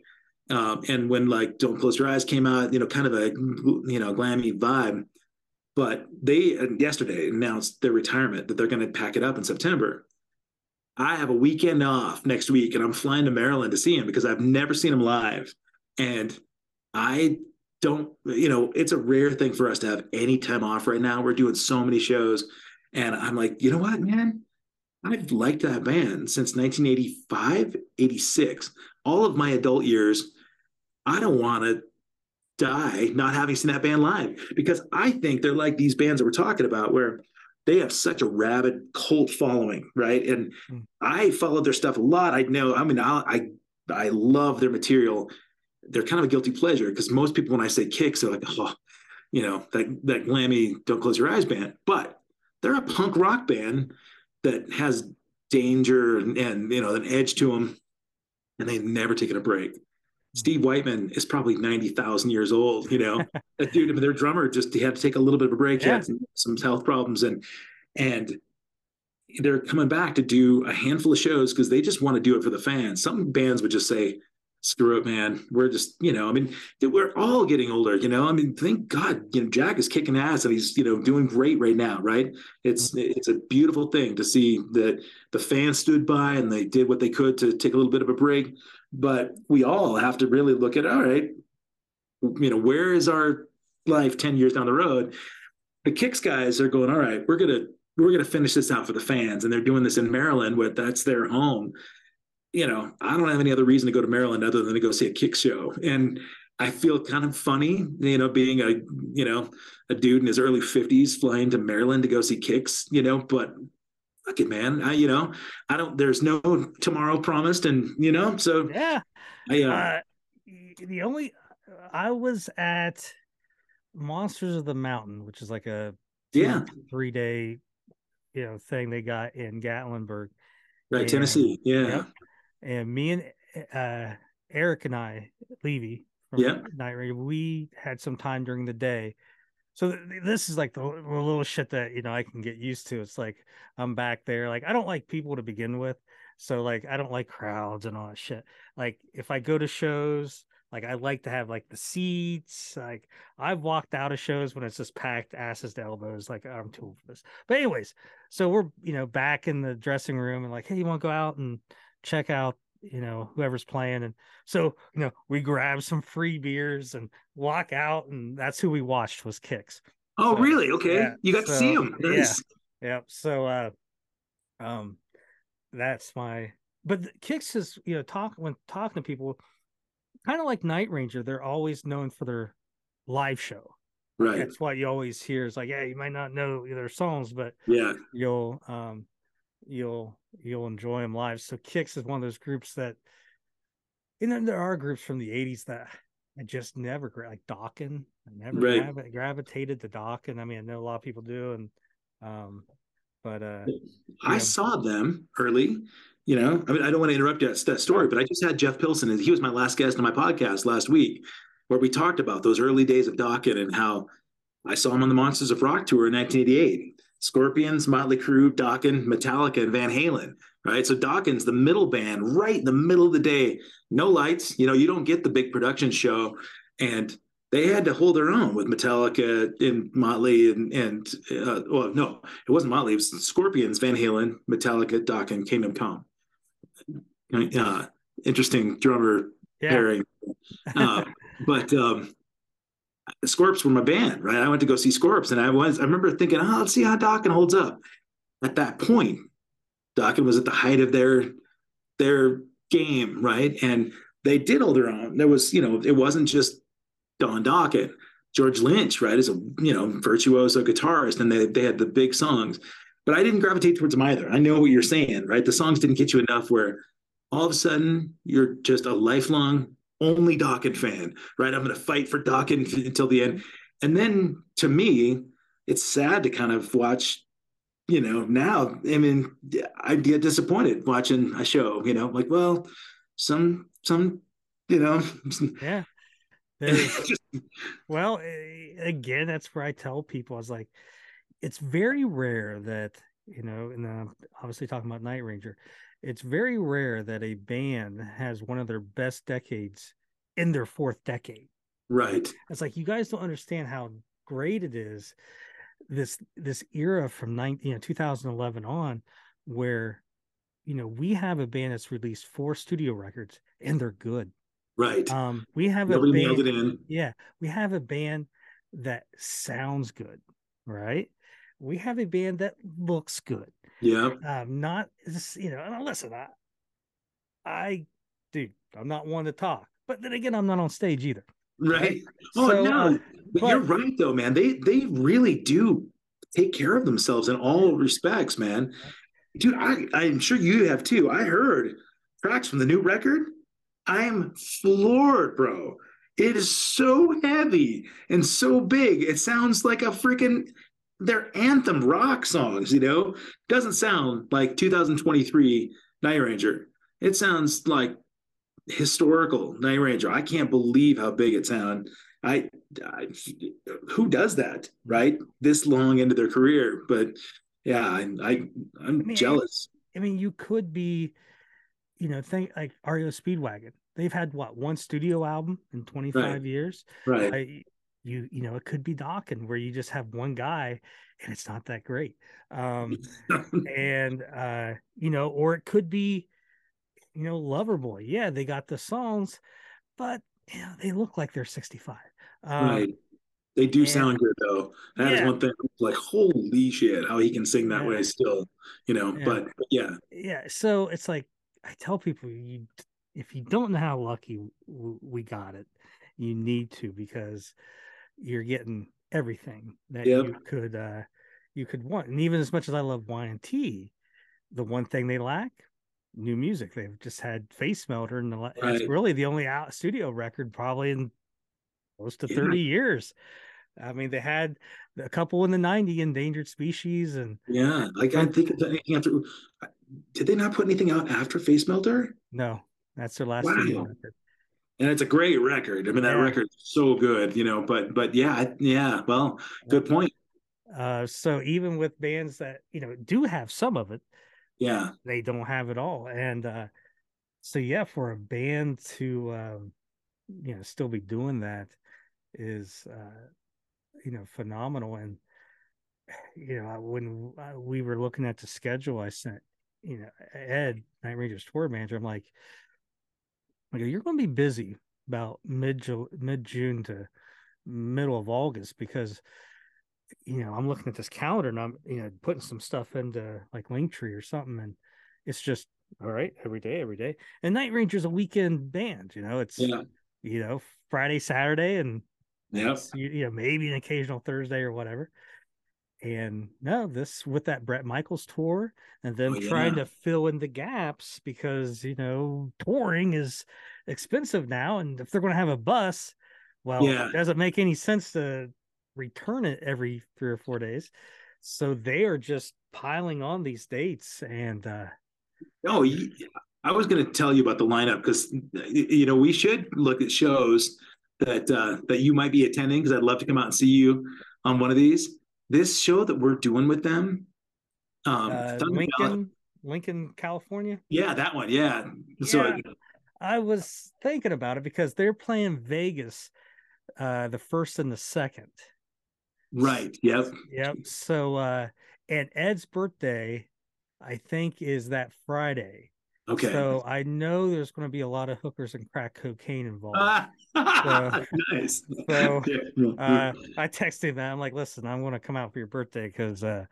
[SPEAKER 2] Um, and when like "Don't Close Your Eyes" came out, you know, kind of a you know glammy vibe. But they uh, yesterday announced their retirement that they're going to pack it up in September. I have a weekend off next week and I'm flying to Maryland to see him because I've never seen him live. And I don't, you know, it's a rare thing for us to have any time off right now. We're doing so many shows. And I'm like, you know what, man? I've liked that band since 1985, 86. All of my adult years, I don't want to die not having seen that band live because I think they're like these bands that we're talking about where they have such a rabid cult following, right? And mm. I followed their stuff a lot. I know, I mean, I I, I love their material. They're kind of a guilty pleasure because most people, when I say Kix, they're like, oh, you know, that that glammy "Don't Close Your Eyes" band. But they're a punk rock band that has danger and, and you know an edge to them, and they've never taken a break. Steve Whiteman is probably 90,000 years old, you know. that dude, I mean, their drummer just he had to take a little bit of a break, yeah. had some, some health problems, and and they're coming back to do a handful of shows because they just want to do it for the fans. Some bands would just say, screw it, man. We're just, you know, I mean, we're all getting older, you know. I mean, thank God, you know, Jack is kicking ass and he's, you know, doing great right now, right? It's mm-hmm. it's a beautiful thing to see that the fans stood by and they did what they could to take a little bit of a break. But we all have to really look at, all right, you know, where is our life 10 years down the road? The Kix guys are going, all right, we're gonna we're gonna finish this out for the fans, and they're doing this in Maryland, where that's their home you know, I don't have any other reason to go to Maryland other than to go see a kick show. And I feel kind of funny, you know, being a, you know, a dude in his early 50s flying to Maryland to go see Kix, you know, but fuck it, man. I, you know, I don't, there's no tomorrow promised. And, you know, so
[SPEAKER 1] yeah. I, uh, uh, the only, I was at Monsters of the Mountain, which is like a
[SPEAKER 2] yeah
[SPEAKER 1] three day, you know, thing they got in Gatlinburg.
[SPEAKER 2] Right. And, Tennessee. Yeah. Yep
[SPEAKER 1] and me and uh, Eric and I, Levy from
[SPEAKER 2] yeah.
[SPEAKER 1] Night Ranger, we had some time during the day. So th- this is like the, the, little shit that you know I can get used to. It's like I'm back there. Like I don't like people to begin with, so like I don't like crowds and all that shit. Like if I go to shows, like I like to have like the seats. Like I've walked out of shows when it's just packed asses to elbows. Like I'm too old for this. But anyways, so we're you know back in the dressing room and like, hey, you want to go out and check out you know whoever's playing. And so you know we grab some free beers and walk out and that's who we watched was Kix
[SPEAKER 2] oh so, really? Okay. yeah, you got so, to see him. nice.
[SPEAKER 1] yeah yeah so uh um that's my but Kix is you know talk when talking to people kind of like night ranger they're always known for their live show.
[SPEAKER 2] Right.
[SPEAKER 1] That's what you always hear is like yeah you might not know their songs but
[SPEAKER 2] yeah.
[SPEAKER 1] you'll um you'll you'll enjoy them live. So Kix is one of those groups that, and then there are groups from the '80s that I just never like Dokken. I never right. gravi- gravitated to Dokken. I mean, I know a lot of people do, and um, but uh,
[SPEAKER 2] I know. saw them early. You know, I mean, I don't want to interrupt that, that story, but I just had Jeff Pilson, and he was my last guest on my podcast last week, where we talked about those early days of Dokken and how I saw him on the Monsters of Rock tour in 1988 Scorpions, Motley Crue, Dokken, Metallica, and Van Halen. Right. So Dokken's the middle band, right in the middle of the day. No lights. You know, you don't get the big production show. And they had to hold their own with Metallica and Motley and and uh, well, no, it wasn't Motley. It was Scorpions, Van Halen, Metallica, Dokken, Kingdom Come. Uh, interesting drummer yeah. pairing. Uh, but um, Scorps were my band, right? I went to go see Scorps, and I was I remember thinking, oh, let's see how Dokken holds up. At that point, Dokken was at the height of their their game, right? And they did hold their own. There was, you know, it wasn't just Don Dokken. George Lynch, right, is a you know virtuoso guitarist, and they they had the big songs. But I didn't gravitate towards them either. I know what you're saying, right? The songs didn't get you enough where all of a sudden you're just a lifelong only Dokken fan, right? I'm going to fight for Dokken until the end. And then to me, it's sad to kind of watch, you know, now, I mean, I get disappointed watching a show, you know, like, well, some, some, you know,
[SPEAKER 1] yeah. well, again, that's where I tell people, I was like, it's very rare that, you know, and I'm obviously talking about Night Ranger, it's very rare that a band has one of their best decades in their fourth decade.
[SPEAKER 2] Right.
[SPEAKER 1] It's like you guys don't understand how great it is this this era from 19 you know 2011 on where you know, we have a band that's released four studio records and they're good.
[SPEAKER 2] Right.
[SPEAKER 1] Um, we have
[SPEAKER 2] Nobody
[SPEAKER 1] a band.
[SPEAKER 2] nailed it in.
[SPEAKER 1] Yeah, we have a band that sounds good, right? We have a band that looks good.
[SPEAKER 2] Yeah.
[SPEAKER 1] Um, not you know, and listen, I, I, dude, I'm not one to talk, but then again, I'm not on stage either.
[SPEAKER 2] Right. Oh
[SPEAKER 1] So,
[SPEAKER 2] no,
[SPEAKER 1] uh,
[SPEAKER 2] but, you're right though, man. They they really do take care of themselves in all respects, man. Dude, I I'm sure you have too. I heard tracks from the new record. I'm floored, bro. It is so heavy and so big. It sounds like a freaking their anthem rock songs, you know? Doesn't sound like 2023 Night Ranger. It sounds like historical Night Ranger. I can't believe how big it sounds. I, I, who does that, right? This long into their career, but yeah, I, I I'm
[SPEAKER 1] I mean,
[SPEAKER 2] jealous.
[SPEAKER 1] I mean, you could be, you know, think like REO Speedwagon. They've had what one studio album in 25
[SPEAKER 2] Right.
[SPEAKER 1] years.
[SPEAKER 2] Right.
[SPEAKER 1] I, you, you know, it could be Dokken where you just have one guy and it's not that great. Um, and uh, you know, or it could be, you know, Loverboy. Yeah, they got the songs, but you know, they look like they're 65. Um,
[SPEAKER 2] right. They do
[SPEAKER 1] and-
[SPEAKER 2] sound good though. That is
[SPEAKER 1] Yeah.
[SPEAKER 2] one thing. Like, holy shit, how he can sing that
[SPEAKER 1] Yeah.
[SPEAKER 2] way still, you know.
[SPEAKER 1] Yeah.
[SPEAKER 2] But, but yeah,
[SPEAKER 1] yeah so it's like i tell people you if you don't know how lucky we got it you need to because you're getting everything that
[SPEAKER 2] Yep.
[SPEAKER 1] you could uh you could want and even as much as i love y&t the one thing they lack new music they've just had face melter and the la- it's really the only out studio record probably in close to
[SPEAKER 2] Yeah.
[SPEAKER 1] 30 years i mean they had a couple in the 90 endangered species and
[SPEAKER 2] yeah. Like, I think anything after. Did they not put anything out after Face Melter?
[SPEAKER 1] no that's their last
[SPEAKER 2] Wow.
[SPEAKER 1] record
[SPEAKER 2] and it's a great record. I mean, that
[SPEAKER 1] Yeah.
[SPEAKER 2] record's so good, you know. But but yeah, yeah. Well, good point.
[SPEAKER 1] Uh, so even with bands that you know do have some of it,
[SPEAKER 2] Yeah,
[SPEAKER 1] they don't have it all. And uh, so yeah, for a band to um, you know still be doing that is uh, you know phenomenal. And you know when we were looking at the schedule, I sent you know Ed Night Rangers tour manager. I'm like, I go, you're going to be busy about mid mid June to middle of August because you know, I'm looking at this calendar and I'm, you know, putting some stuff into like Linktree or something, and it's just all right every day, every day. And Night Ranger's a weekend band, you know, it's
[SPEAKER 2] yeah,
[SPEAKER 1] you know Friday, Saturday, and
[SPEAKER 2] yeah.
[SPEAKER 1] it's, you, you know maybe an occasional Thursday or whatever. And no, this with that Bret Michaels tour, and then
[SPEAKER 2] Oh,
[SPEAKER 1] trying to fill in the gaps because you know touring is expensive now, and if they're going to have a bus, well,
[SPEAKER 2] Yeah.
[SPEAKER 1] it doesn't make any sense to return it every three or four days. So they are just piling on these dates, and uh,
[SPEAKER 2] Oh, you, I was going to tell you about the lineup because you know we should look at shows that uh, that you might be attending because I'd love to come out and see you on one of these. This show that we're doing with them, um,
[SPEAKER 1] uh,
[SPEAKER 2] Thunder Valley-
[SPEAKER 1] Lincoln, Lincoln, California.
[SPEAKER 2] yeah, that one, yeah. So
[SPEAKER 1] I was thinking about it because they're playing Vegas uh the first and the second.
[SPEAKER 2] right, yep,
[SPEAKER 1] Yep. So uh and Ed's birthday I think is that Friday.
[SPEAKER 2] Okay.
[SPEAKER 1] So I know there's going to be a lot of hookers and crack cocaine involved.
[SPEAKER 2] Ah,
[SPEAKER 1] So-
[SPEAKER 2] nice.
[SPEAKER 1] so, Uh I texted them I'm like, "Listen, I'm going to come out for your birthday cuz uh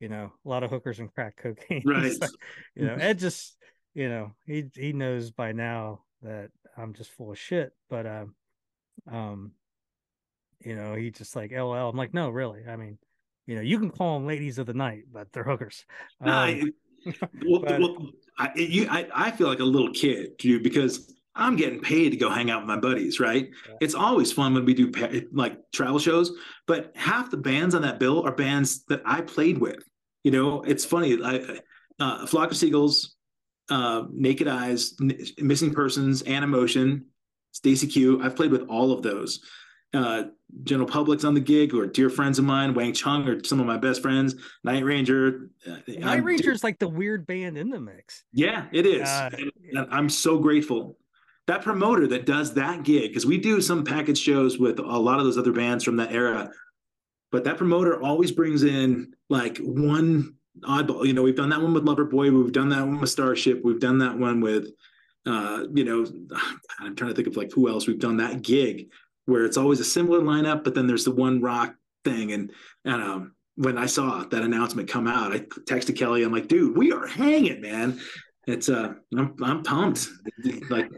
[SPEAKER 1] you know, a lot of hookers and crack cocaine."
[SPEAKER 2] Right.
[SPEAKER 1] So, you know, Ed just, you know, he he knows by now that I'm just full of shit, but um um you know, he just like LL. I'm like, "No, really. I mean, you know, you can call them ladies of the night, but they're hookers."
[SPEAKER 2] No,
[SPEAKER 1] Um,
[SPEAKER 2] well,
[SPEAKER 1] but-
[SPEAKER 2] well, I, you, I, I feel like a little kid, dude, because I'm getting paid to go hang out with my buddies, right?
[SPEAKER 1] Yeah.
[SPEAKER 2] It's always fun when we do like travel shows, but half the bands on that bill are bands that I played with. You know, it's funny. I, uh, Flock of Seagulls, uh, Naked Eyes, N- Missing Persons, Animotion, Stacey Q. I've played with all of those. Uh, General Public's on the gig, or dear friends of mine. Wang Chung are some of my best friends. Night Ranger. uh,
[SPEAKER 1] Night
[SPEAKER 2] I'm-
[SPEAKER 1] Ranger's like the weird band in the mix.
[SPEAKER 2] yeah, it is.
[SPEAKER 1] Uh,
[SPEAKER 2] I'm so grateful. That promoter that does that gig, because we do some package shows with a lot of those other bands from that era. But that promoter always brings in like one oddball. You know, we've done that one with Loverboy, we've done that one with Starship, we've done that one with, uh, you know, I'm trying to think of like who else we've done that gig where it's always a similar lineup, but then there's the one rock thing. And and um, when I saw that announcement come out, I texted Kelly. I'm like, dude, we are hanging, man. It's uh, I'm I'm pumped. Like,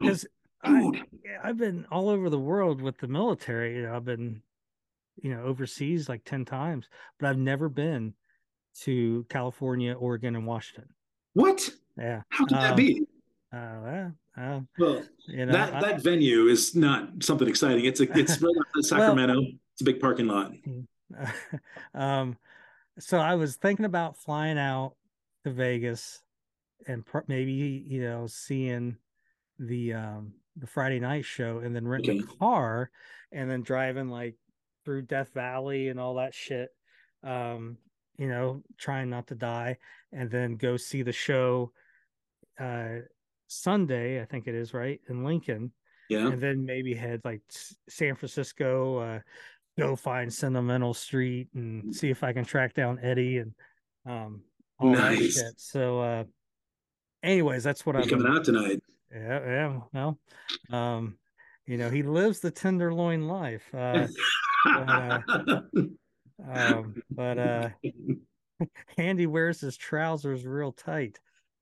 [SPEAKER 1] because I, I've been all over the world with the military. You know, I've been, you know, overseas like ten times, but I've never been to California, Oregon, and Washington.
[SPEAKER 2] What?
[SPEAKER 1] Yeah.
[SPEAKER 2] How could that um, be?
[SPEAKER 1] Uh, well, uh,
[SPEAKER 2] well, you know, that I, that venue is not something exciting. It's a it's right Sacramento. Well, it's a big parking lot.
[SPEAKER 1] um, so I was thinking about flying out to Vegas and maybe you know seeing the um the Friday night show and then renting okay. a car and then driving like through Death Valley and all that shit. Um, you know, trying not to die, and then go see the show uh Sunday, I think it is, right? In Lincoln.
[SPEAKER 2] Yeah.
[SPEAKER 1] And then maybe head like San Francisco, uh go find Sentimental Street and see if I can track down Eddie and um all nice. that shit. So uh anyways, that's what I'm
[SPEAKER 2] coming out tonight.
[SPEAKER 1] Yeah, yeah. Well, um, you know, he lives the tenderloin life. Uh, but, uh, um, but uh, Andy wears his trousers real tight.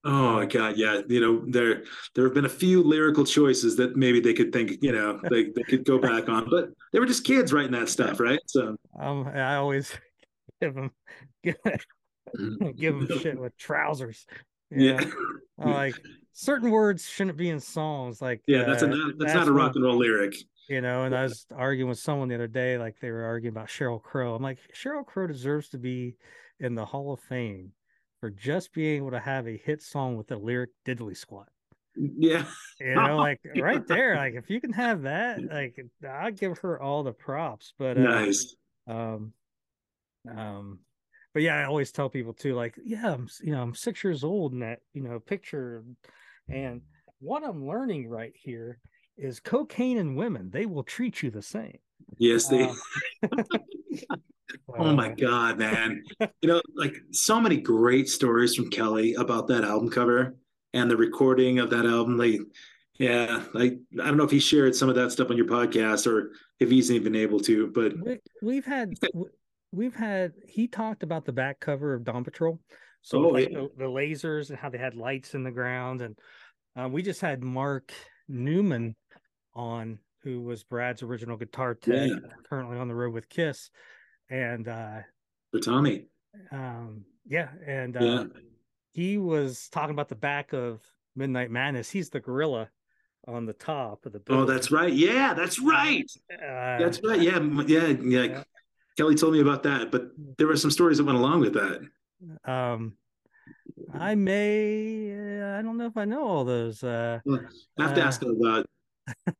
[SPEAKER 2] Oh my god, yeah. You know, there there have been a few lyrical choices that maybe they could think, you know, they, they could go back on, but they were just kids writing that stuff, right? So
[SPEAKER 1] um I always give them give, give them shit with trousers.
[SPEAKER 2] Yeah.
[SPEAKER 1] like certain words shouldn't be in songs. Like
[SPEAKER 2] yeah, that's a uh, not, that's, that's not a rock and roll lyric.
[SPEAKER 1] You know, and I was arguing with someone the other day, like they were arguing about Sheryl Crow. I'm like, Sheryl Crow deserves to be in the Hall of Fame for just being able to have a hit song with the lyric diddly squat.
[SPEAKER 2] Yeah.
[SPEAKER 1] You know, like right there, like if you can have that, like I'll give her all the props. But uh,
[SPEAKER 2] nice.
[SPEAKER 1] Um um but yeah, I always tell people too, like, yeah, I'm you know, I'm six years old in that, you know, picture. And what I'm learning right here is cocaine and women, they will treat you the same.
[SPEAKER 2] Yes, they uh, Oh my god, man! you know, like so many great stories from Kelly about that album cover and the recording of that album. Like, yeah, like I don't know if he shared some of that stuff on your podcast or if he's even able to, but
[SPEAKER 1] we, have had we've had he talked about the back cover of Dawn Patrol. So oh, like yeah. the, the, lasers and how they had lights in the ground, and uh, we just had Mark Newman on, who was Brad's original guitar tech, yeah. currently on the road with Kiss, and uh,
[SPEAKER 2] for Tommy.
[SPEAKER 1] Um, yeah, and uh, yeah. he was talking about the back of Midnight Madness. He's the gorilla on the top of the.
[SPEAKER 2] Building. Oh, that's right. Yeah, that's right. Uh, that's right. Yeah, yeah, yeah. Kelly told me about that, but there were some stories that went along with that.
[SPEAKER 1] Um, I may, uh, I don't know if I know all those. Uh,
[SPEAKER 2] I have to uh, ask them about.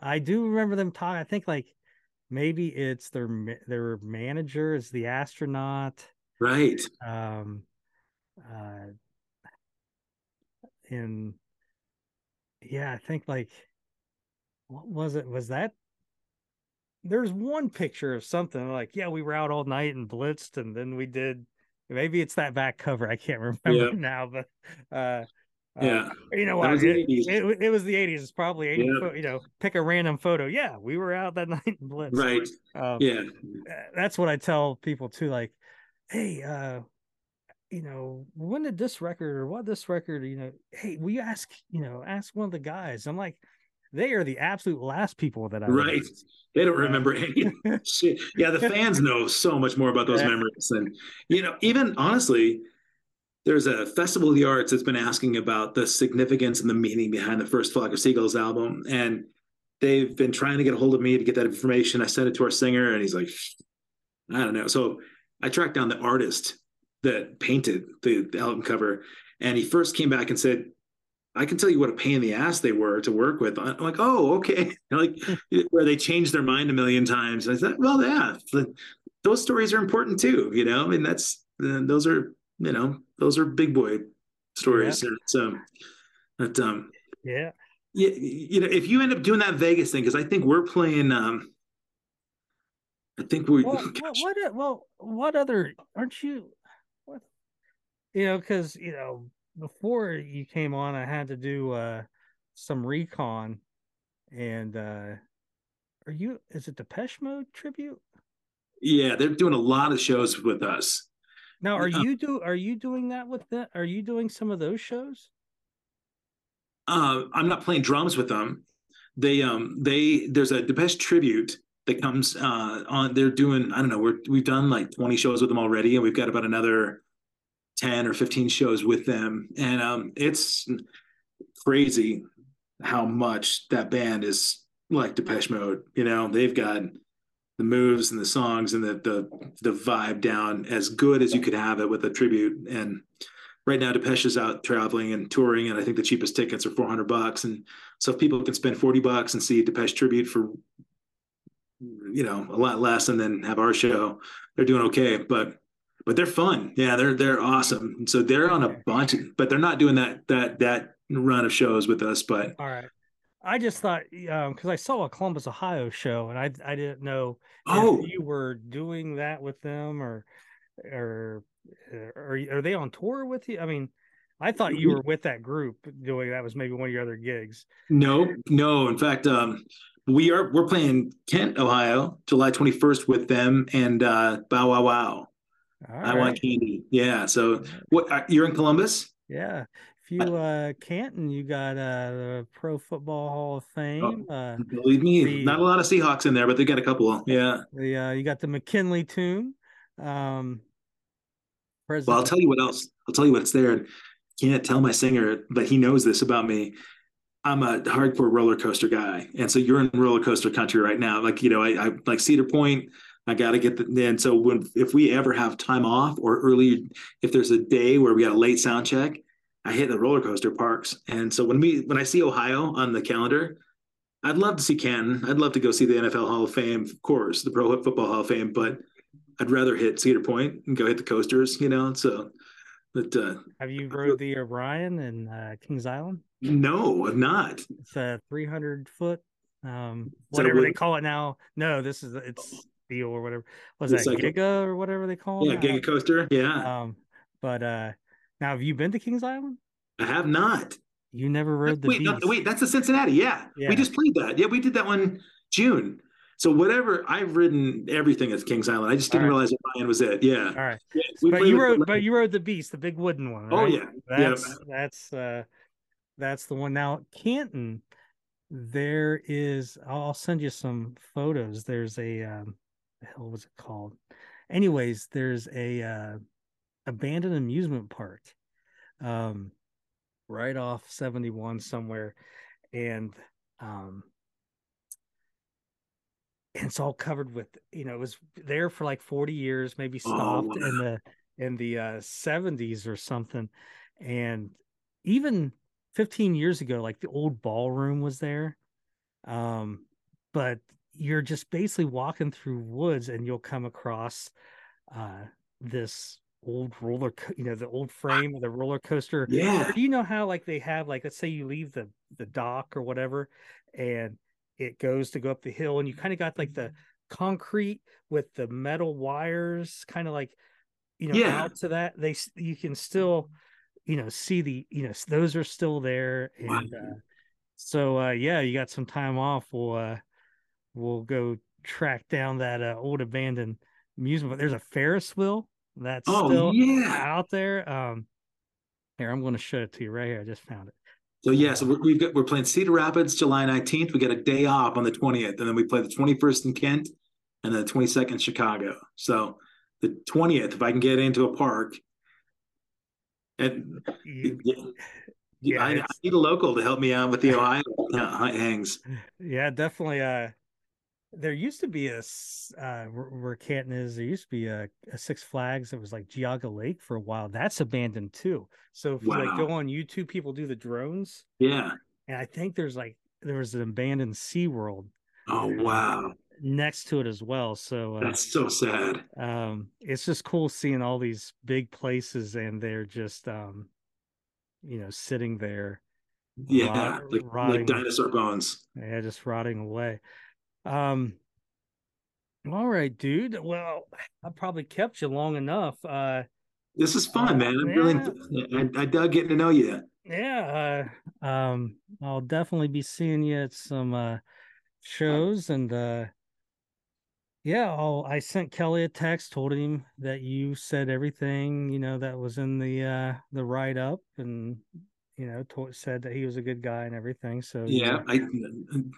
[SPEAKER 1] I do remember them talking. I think like maybe it's their their manager is the astronaut,
[SPEAKER 2] right?
[SPEAKER 1] Um, uh, in yeah, I think like what was it? Was that there's one picture of something like, yeah, we were out all night and blitzed, and then we did. Maybe it's that back cover. I can't remember yeah. now, but uh,
[SPEAKER 2] yeah, uh,
[SPEAKER 1] you know what? It, it, it, was the 80s. It's probably 80, yeah. you know, pick a random photo. Yeah, we were out that night in Blitz.
[SPEAKER 2] Right. Um, yeah.
[SPEAKER 1] That's what I tell people too. Like, hey, uh, you know, when did this record or what this record, you know, hey, we ask, you know, ask one of the guys. I'm like, they are the absolute last people that I
[SPEAKER 2] right. They don't remember any shit. Yeah, the fans know so much more about those yeah. memories than you know. Even honestly, there's a festival of the arts that's been asking about the significance and the meaning behind the first Flock of Seagulls album, and they've been trying to get a hold of me to get that information. I sent it to our singer, and he's like, I don't know. So I tracked down the artist that painted the, the album cover, and he first came back and said, I can tell you what a pain in the ass they were to work with. I'm like, oh, okay. like where they changed their mind a million times. I said, well, yeah, those stories are important too. You know, I mean, that's those are you know those are big boy stories. Yeah. So, but um,
[SPEAKER 1] yeah,
[SPEAKER 2] yeah, you know, if you end up doing that Vegas thing, because I think we're playing. um I think we.
[SPEAKER 1] Well, what, what? Well, what other? Aren't you? What? you know, because you know, before you came on, I had to do uh some recon, and uh are you? Is it Depeche Mode tribute?
[SPEAKER 2] Yeah, they're doing a lot of shows with us.
[SPEAKER 1] Now, are you do? Are you doing that with that? Are you doing some of those shows?
[SPEAKER 2] Uh, I'm not playing drums with them. They um they there's a Depeche tribute that comes uh on. They're doing I don't know. We're we've done like 20 shows with them already, and we've got about another 10 or 15 shows with them, and um it's crazy how much that band is like Depeche Mode. You know, they've got the moves and the songs and the the the vibe down as good as you could have it with a tribute. And right now, Depeche is out traveling and touring, and I think the cheapest tickets are four hundred bucks. And so if people can spend forty bucks and see Depeche tribute for you know a lot less, and then have our show, they're doing okay. But but they're fun. Yeah, they're they're awesome. So they're on a bunch, but they're not doing that that that run of shows with us. But
[SPEAKER 1] all right. I just thought because um, I saw a Columbus, Ohio show, and I I didn't know
[SPEAKER 2] oh.
[SPEAKER 1] you were doing that with them or or are are they on tour with you? I mean, I thought you were with that group doing that was maybe one of your other gigs.
[SPEAKER 2] No, no. In fact, um, we are we're playing Kent, Ohio, July twenty first with them and uh, Bow Wow Wow. All I right. want candy. Yeah. So what? Uh, you're in Columbus?
[SPEAKER 1] Yeah you uh Canton, you got uh the Pro Football Hall of oh, Fame. Oh, uh,
[SPEAKER 2] believe me, the, not a lot of Seahawks in there, but they got a couple. Yeah.
[SPEAKER 1] The uh, you got the McKinley Tomb. Um,
[SPEAKER 2] President- well, I'll tell you what else. I'll tell you what's there. Can't tell my singer, but he knows this about me. I'm a hardcore roller coaster guy, and so you're in roller coaster country right now. Like you know, I, I like Cedar Point. I got to get the. And so when if we ever have time off or early, if there's a day where we got a late sound check, I hate the roller coaster parks. And so when we when I see Ohio on the calendar, I'd love to see Canton. I'd love to go see the NFL Hall of Fame, of course, the Pro Football Hall of Fame, but I'd rather hit Cedar Point and go hit the coasters, you know. So but uh
[SPEAKER 1] have you rode the Orion in uh, Kings Island?
[SPEAKER 2] No, I've not.
[SPEAKER 1] It's a 300 foot um whatever they call it now. No, this is it's steel or whatever. Was that like Giga a, or whatever they call
[SPEAKER 2] it? Yeah, Giga Coaster. Yeah.
[SPEAKER 1] Um, but uh now, have you been to Kings Island?
[SPEAKER 2] I have not.
[SPEAKER 1] You never rode the
[SPEAKER 2] wait, no, wait, that's the Cincinnati. Yeah. yeah. We just played that. Yeah, we did that one June. So whatever I've ridden everything at Kings Island. I just didn't right. realize Orion was it. Yeah.
[SPEAKER 1] All right. Yeah, but you rode but you rode the beast, the big wooden one.
[SPEAKER 2] Oh, right? Oh yeah.
[SPEAKER 1] That's
[SPEAKER 2] yeah.
[SPEAKER 1] that's uh that's the one. Now Canton, there is I'll send you some photos. There's a um the hell was it called? Anyways, there's a uh abandoned amusement park um right off 71 somewhere. And um and it's all covered with you know it was there for like 40 years maybe oh, stopped oh, in the in the uh 70s or something. And even 15 years ago like the old ballroom was there. Um but you're just basically walking through woods and you'll come across uh this old roller co- you know the old frame of the roller coaster.
[SPEAKER 2] Yeah.
[SPEAKER 1] Or do you know how like they have like let's say you leave the the dock or whatever and it goes to go up the hill and you kind of got like the concrete with the metal wires kind of like you know yeah. out to that? They you can still you know see the you know those are still there and uh, so uh yeah you got some time off. We'll uh we'll go track down that uh, old abandoned amusement But there's a ferris wheel that's oh, still yeah. out there. Um, here I'm going to show it to you right here. I just found it.
[SPEAKER 2] So yeah, so we've got we're playing Cedar Rapids July 19th. We get a day off on the 20th, and then we play the 21st in Kent, and then the 22nd Chicago. So the 20th, if I can get into a park, and you, yeah, I, I, need a local to help me out with the Ohio uh, hangs.
[SPEAKER 1] Yeah, definitely. Uh, there used to be a uh, where Canton is. There used to be a, a, Six Flags that was like Geauga Lake for a while. That's abandoned too. So if wow. you like go on YouTube, people do the drones.
[SPEAKER 2] Yeah,
[SPEAKER 1] and I think there's like there was an abandoned Sea World.
[SPEAKER 2] Oh wow!
[SPEAKER 1] Next to it as well. So
[SPEAKER 2] uh, that's so sad.
[SPEAKER 1] Um, it's just cool seeing all these big places and they're just um, you know, sitting there.
[SPEAKER 2] Yeah, rot, like, rotting, like dinosaur bones.
[SPEAKER 1] Yeah, just rotting away. Um, all right, dude. Well, I probably kept you long enough. Uh,
[SPEAKER 2] This is fun, uh, man. I'm yeah. really, I, I dug getting to know you.
[SPEAKER 1] Yeah, uh, um, I'll definitely be seeing you at some uh, shows, and uh, yeah, I'll, I sent Kelly a text, told him that you said everything you know that was in the uh, the write up, and you know, to- said that he was a good guy and everything. So
[SPEAKER 2] yeah, I,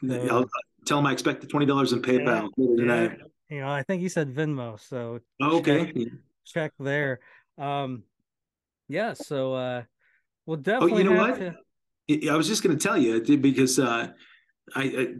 [SPEAKER 2] will tell him I expect the twenty dollars in PayPal
[SPEAKER 1] yeah, You know, I think he said Venmo. So
[SPEAKER 2] okay,
[SPEAKER 1] check, check there. Um, yeah. So uh, we'll definitely.
[SPEAKER 2] Oh, you know what? To... I was just going to tell you because uh, I, I,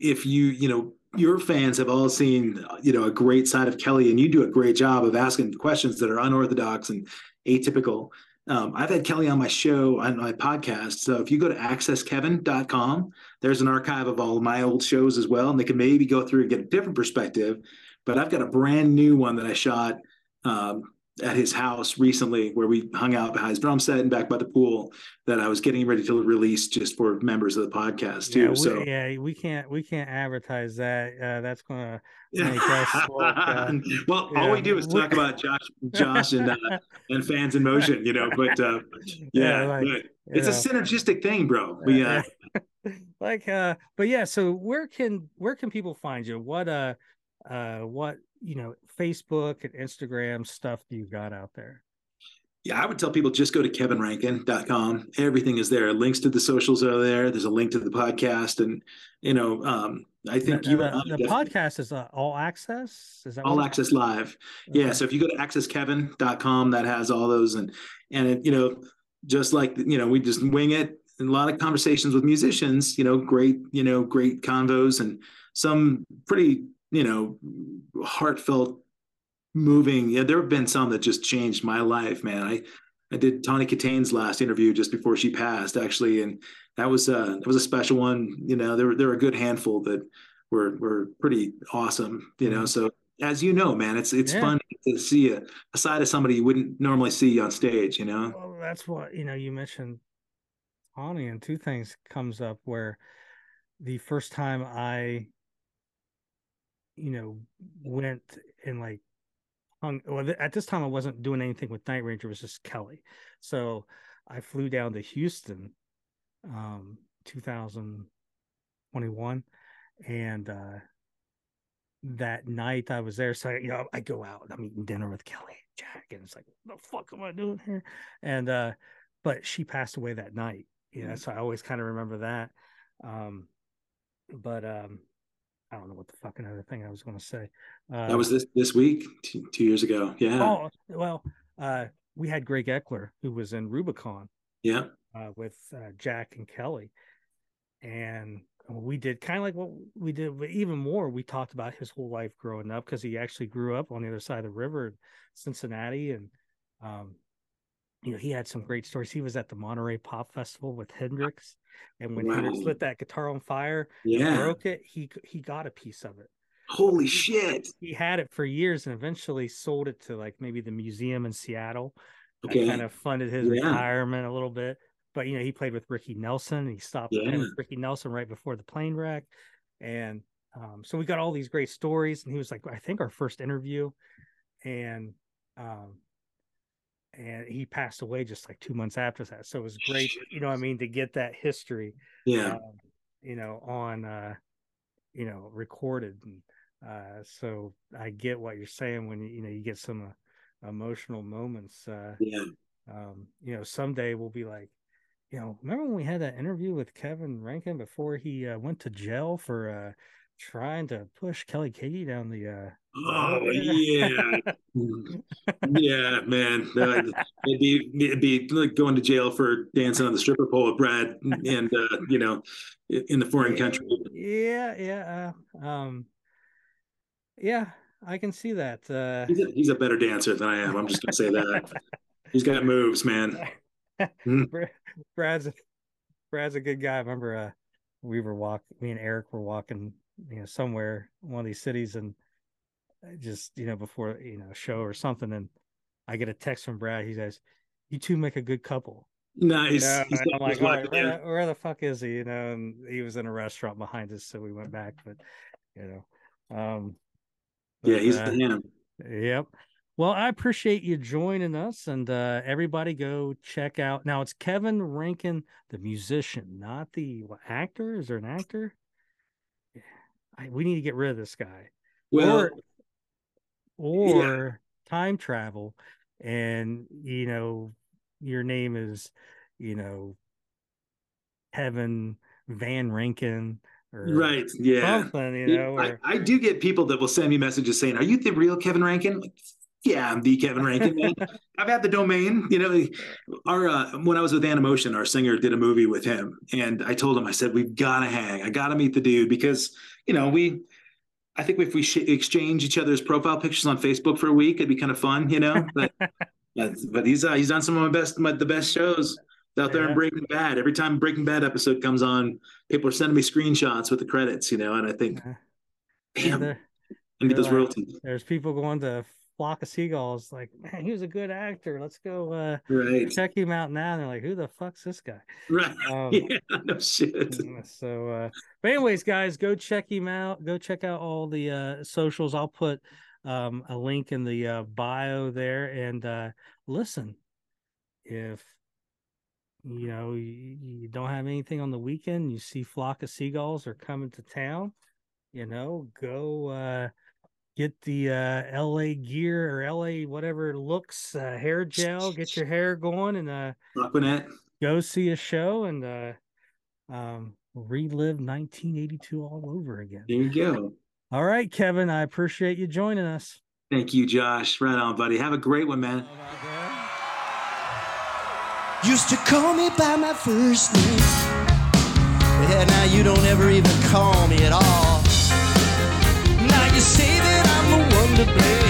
[SPEAKER 2] if you, you know, your fans have all seen, you know, a great side of Kelly, and you do a great job of asking questions that are unorthodox and atypical. Um, I've had Kelly on my show on my podcast. So if you go to accesskevin.com, there's an archive of all of my old shows as well, and they can maybe go through and get a different perspective. But I've got a brand new one that I shot um, at his house recently where we hung out behind his drum set and back by the pool that I was getting ready to release just for members of the podcast too.
[SPEAKER 1] Yeah, we,
[SPEAKER 2] so
[SPEAKER 1] yeah, we can't we can't advertise that. Uh, that's gonna make us look, uh,
[SPEAKER 2] well. All we do is talk about Josh, Josh, and uh, and fans in motion, you know. But uh, yeah, yeah like, it's know. a synergistic thing, bro. We uh,
[SPEAKER 1] like uh, but yeah. So where can where can people find you? What uh uh what you know facebook and instagram stuff do you got out there?
[SPEAKER 2] Yeah i would tell people just go to kevinrankin.com everything is there. Links to the socials are there. There's a link to the podcast. And you know um, i think
[SPEAKER 1] the,
[SPEAKER 2] you
[SPEAKER 1] the, the podcast is uh, all access? Is that
[SPEAKER 2] all access live. Okay. yeah so if you go to accesskevin.com that has all those. And and it, you know just like you know we just wing it. A lot of conversations with musicians you know great you know great convos and some pretty you know, heartfelt, moving. Yeah, there have been some that just changed my life, man. I I did Tawny Kitaen's last interview just before she passed, actually, and that was uh that was a special one. You know, there were there were a good handful that were were pretty awesome. You know, mm-hmm. so as you know, man, it's it's yeah. fun to see a, a side of somebody you wouldn't normally see on stage. You know,
[SPEAKER 1] well, that's what you know. You mentioned Tawny, and two things comes up where the first time I you know, went and like hung. Well, at this time, I wasn't doing anything with Night Ranger. It was just Kelly. So I flew down to Houston, um, 2021, and uh, that night I was there. So you know, I go out. I'm eating dinner with Kelly and Jack, and it's like, what the fuck am I doing here? And uh, but she passed away that night. You know, mm. so I always kind of remember that. Um, but um, I don't know what the fucking other thing I was going to say.
[SPEAKER 2] Uh, that was this this week, two, two, years ago. Yeah.
[SPEAKER 1] Oh well, uh, we had Greg Eckler who was in Rubicon.
[SPEAKER 2] Yeah.
[SPEAKER 1] Uh, with uh, Jack and Kelly, and we did kind of like what we did, but even more. We talked about his whole life growing up because he actually grew up on the other side of the river, in Cincinnati, and um, you know he had some great stories. He was at the Monterey Pop Festival with Hendrix and when wow. Hendrix lit that guitar on fire, yeah, broke it. He he got a piece of it.
[SPEAKER 2] Holy shit!
[SPEAKER 1] He had it for years and eventually sold it to like maybe the museum in Seattle. Okay, kind of funded his yeah. retirement a little bit. But you know, he played with Ricky Nelson. he stopped yeah. with Ricky Nelson right before the plane wreck, and um, so we got all these great stories. And he was like, I think our first interview, and um, and he passed away just like two months after that. So it was great, you know, I mean, to get that history,
[SPEAKER 2] yeah, um,
[SPEAKER 1] you know, on, uh, you know, recorded. And uh, so I get what you're saying when you know you get some uh, emotional moments. Uh,
[SPEAKER 2] yeah,
[SPEAKER 1] um, you know, someday we'll be like, you know, remember when we had that interview with Kevin Rankin before he uh, went to jail for uh, trying to push Kelly Keagy down the. Uh,
[SPEAKER 2] oh yeah, yeah, man. Uh, it'd be it'd be like going to jail for dancing on the stripper pole with Brad, and uh, you know, in the foreign country.
[SPEAKER 1] Yeah, yeah, uh, um, yeah. I can see that. Uh,
[SPEAKER 2] he's, a, he's a better dancer than I am. I'm just gonna say that. he's got moves, man.
[SPEAKER 1] Brad's Brad's a good guy. I remember uh, we were walking. Me and Eric were walking you know somewhere one of these cities and just you know before you know show or something and i get a text from brad he says you two make a good couple
[SPEAKER 2] nice
[SPEAKER 1] you know? i'm like where, where, the fuck is he you know and he was in a restaurant behind us so we went back but you know um
[SPEAKER 2] but, yeah he's uh, the
[SPEAKER 1] yep Well, I appreciate you joining us, and uh, everybody go check out. Now it's Kevin Rankin, the musician, not the what, actor. Is there an actor? I, we need to get rid of this guy.
[SPEAKER 2] Well,
[SPEAKER 1] or or time travel, and you know your name is, you know, Kevin Van Rankin. Or
[SPEAKER 2] right. Yeah.
[SPEAKER 1] Something, you know.
[SPEAKER 2] I,
[SPEAKER 1] Or,
[SPEAKER 2] I do get people that will send me messages saying, "Are you the real Kevin Rankin?" Like, yeah, I'm the Kevin Rankin. man. I've had the domain. You know, our uh, when I was with Animotion, our singer did a movie with him, and I told him, I said, "We've got to hang. I got to meet the dude because you know we." I think if we sh- exchange each other's profile pictures on Facebook for a week, it'd be kind of fun, you know. But but he's uh, he's done some of my best my, the best shows out there
[SPEAKER 1] Yeah.
[SPEAKER 2] in Breaking Bad. Every time Breaking Bad episode comes on, people are sending me screenshots with the credits, you know, and I think,
[SPEAKER 1] uh,
[SPEAKER 2] damn, need those
[SPEAKER 1] like-
[SPEAKER 2] royalties.
[SPEAKER 1] there's people going to Flock of Seagulls, like, man, he was a good actor. Let's go uh,
[SPEAKER 2] Right,
[SPEAKER 1] check him out now. And they're like, who the fuck's this guy?
[SPEAKER 2] right.
[SPEAKER 1] Um,
[SPEAKER 2] yeah, no shit.
[SPEAKER 1] So, uh, but anyways, guys, go check him out. Go check out all the uh, socials. I'll put um, a link in the uh, bio there. And uh, listen, if you know you, you don't have anything on the weekend, you see flock of seagulls are coming to town. You know, go uh, get the uh, LA gear or LA whatever looks uh, hair gel. Get your hair going and uh,
[SPEAKER 2] Aquanet.
[SPEAKER 1] go see a show and uh um relive 1982 all over again.
[SPEAKER 2] There you go.
[SPEAKER 1] All right, Kevin, I appreciate you joining us.
[SPEAKER 2] Thank you, Josh. Right on, buddy. Have a great one, man.
[SPEAKER 3] Used to call me by my first name. Yeah, now you don't ever even call me at all. Now you say to blame.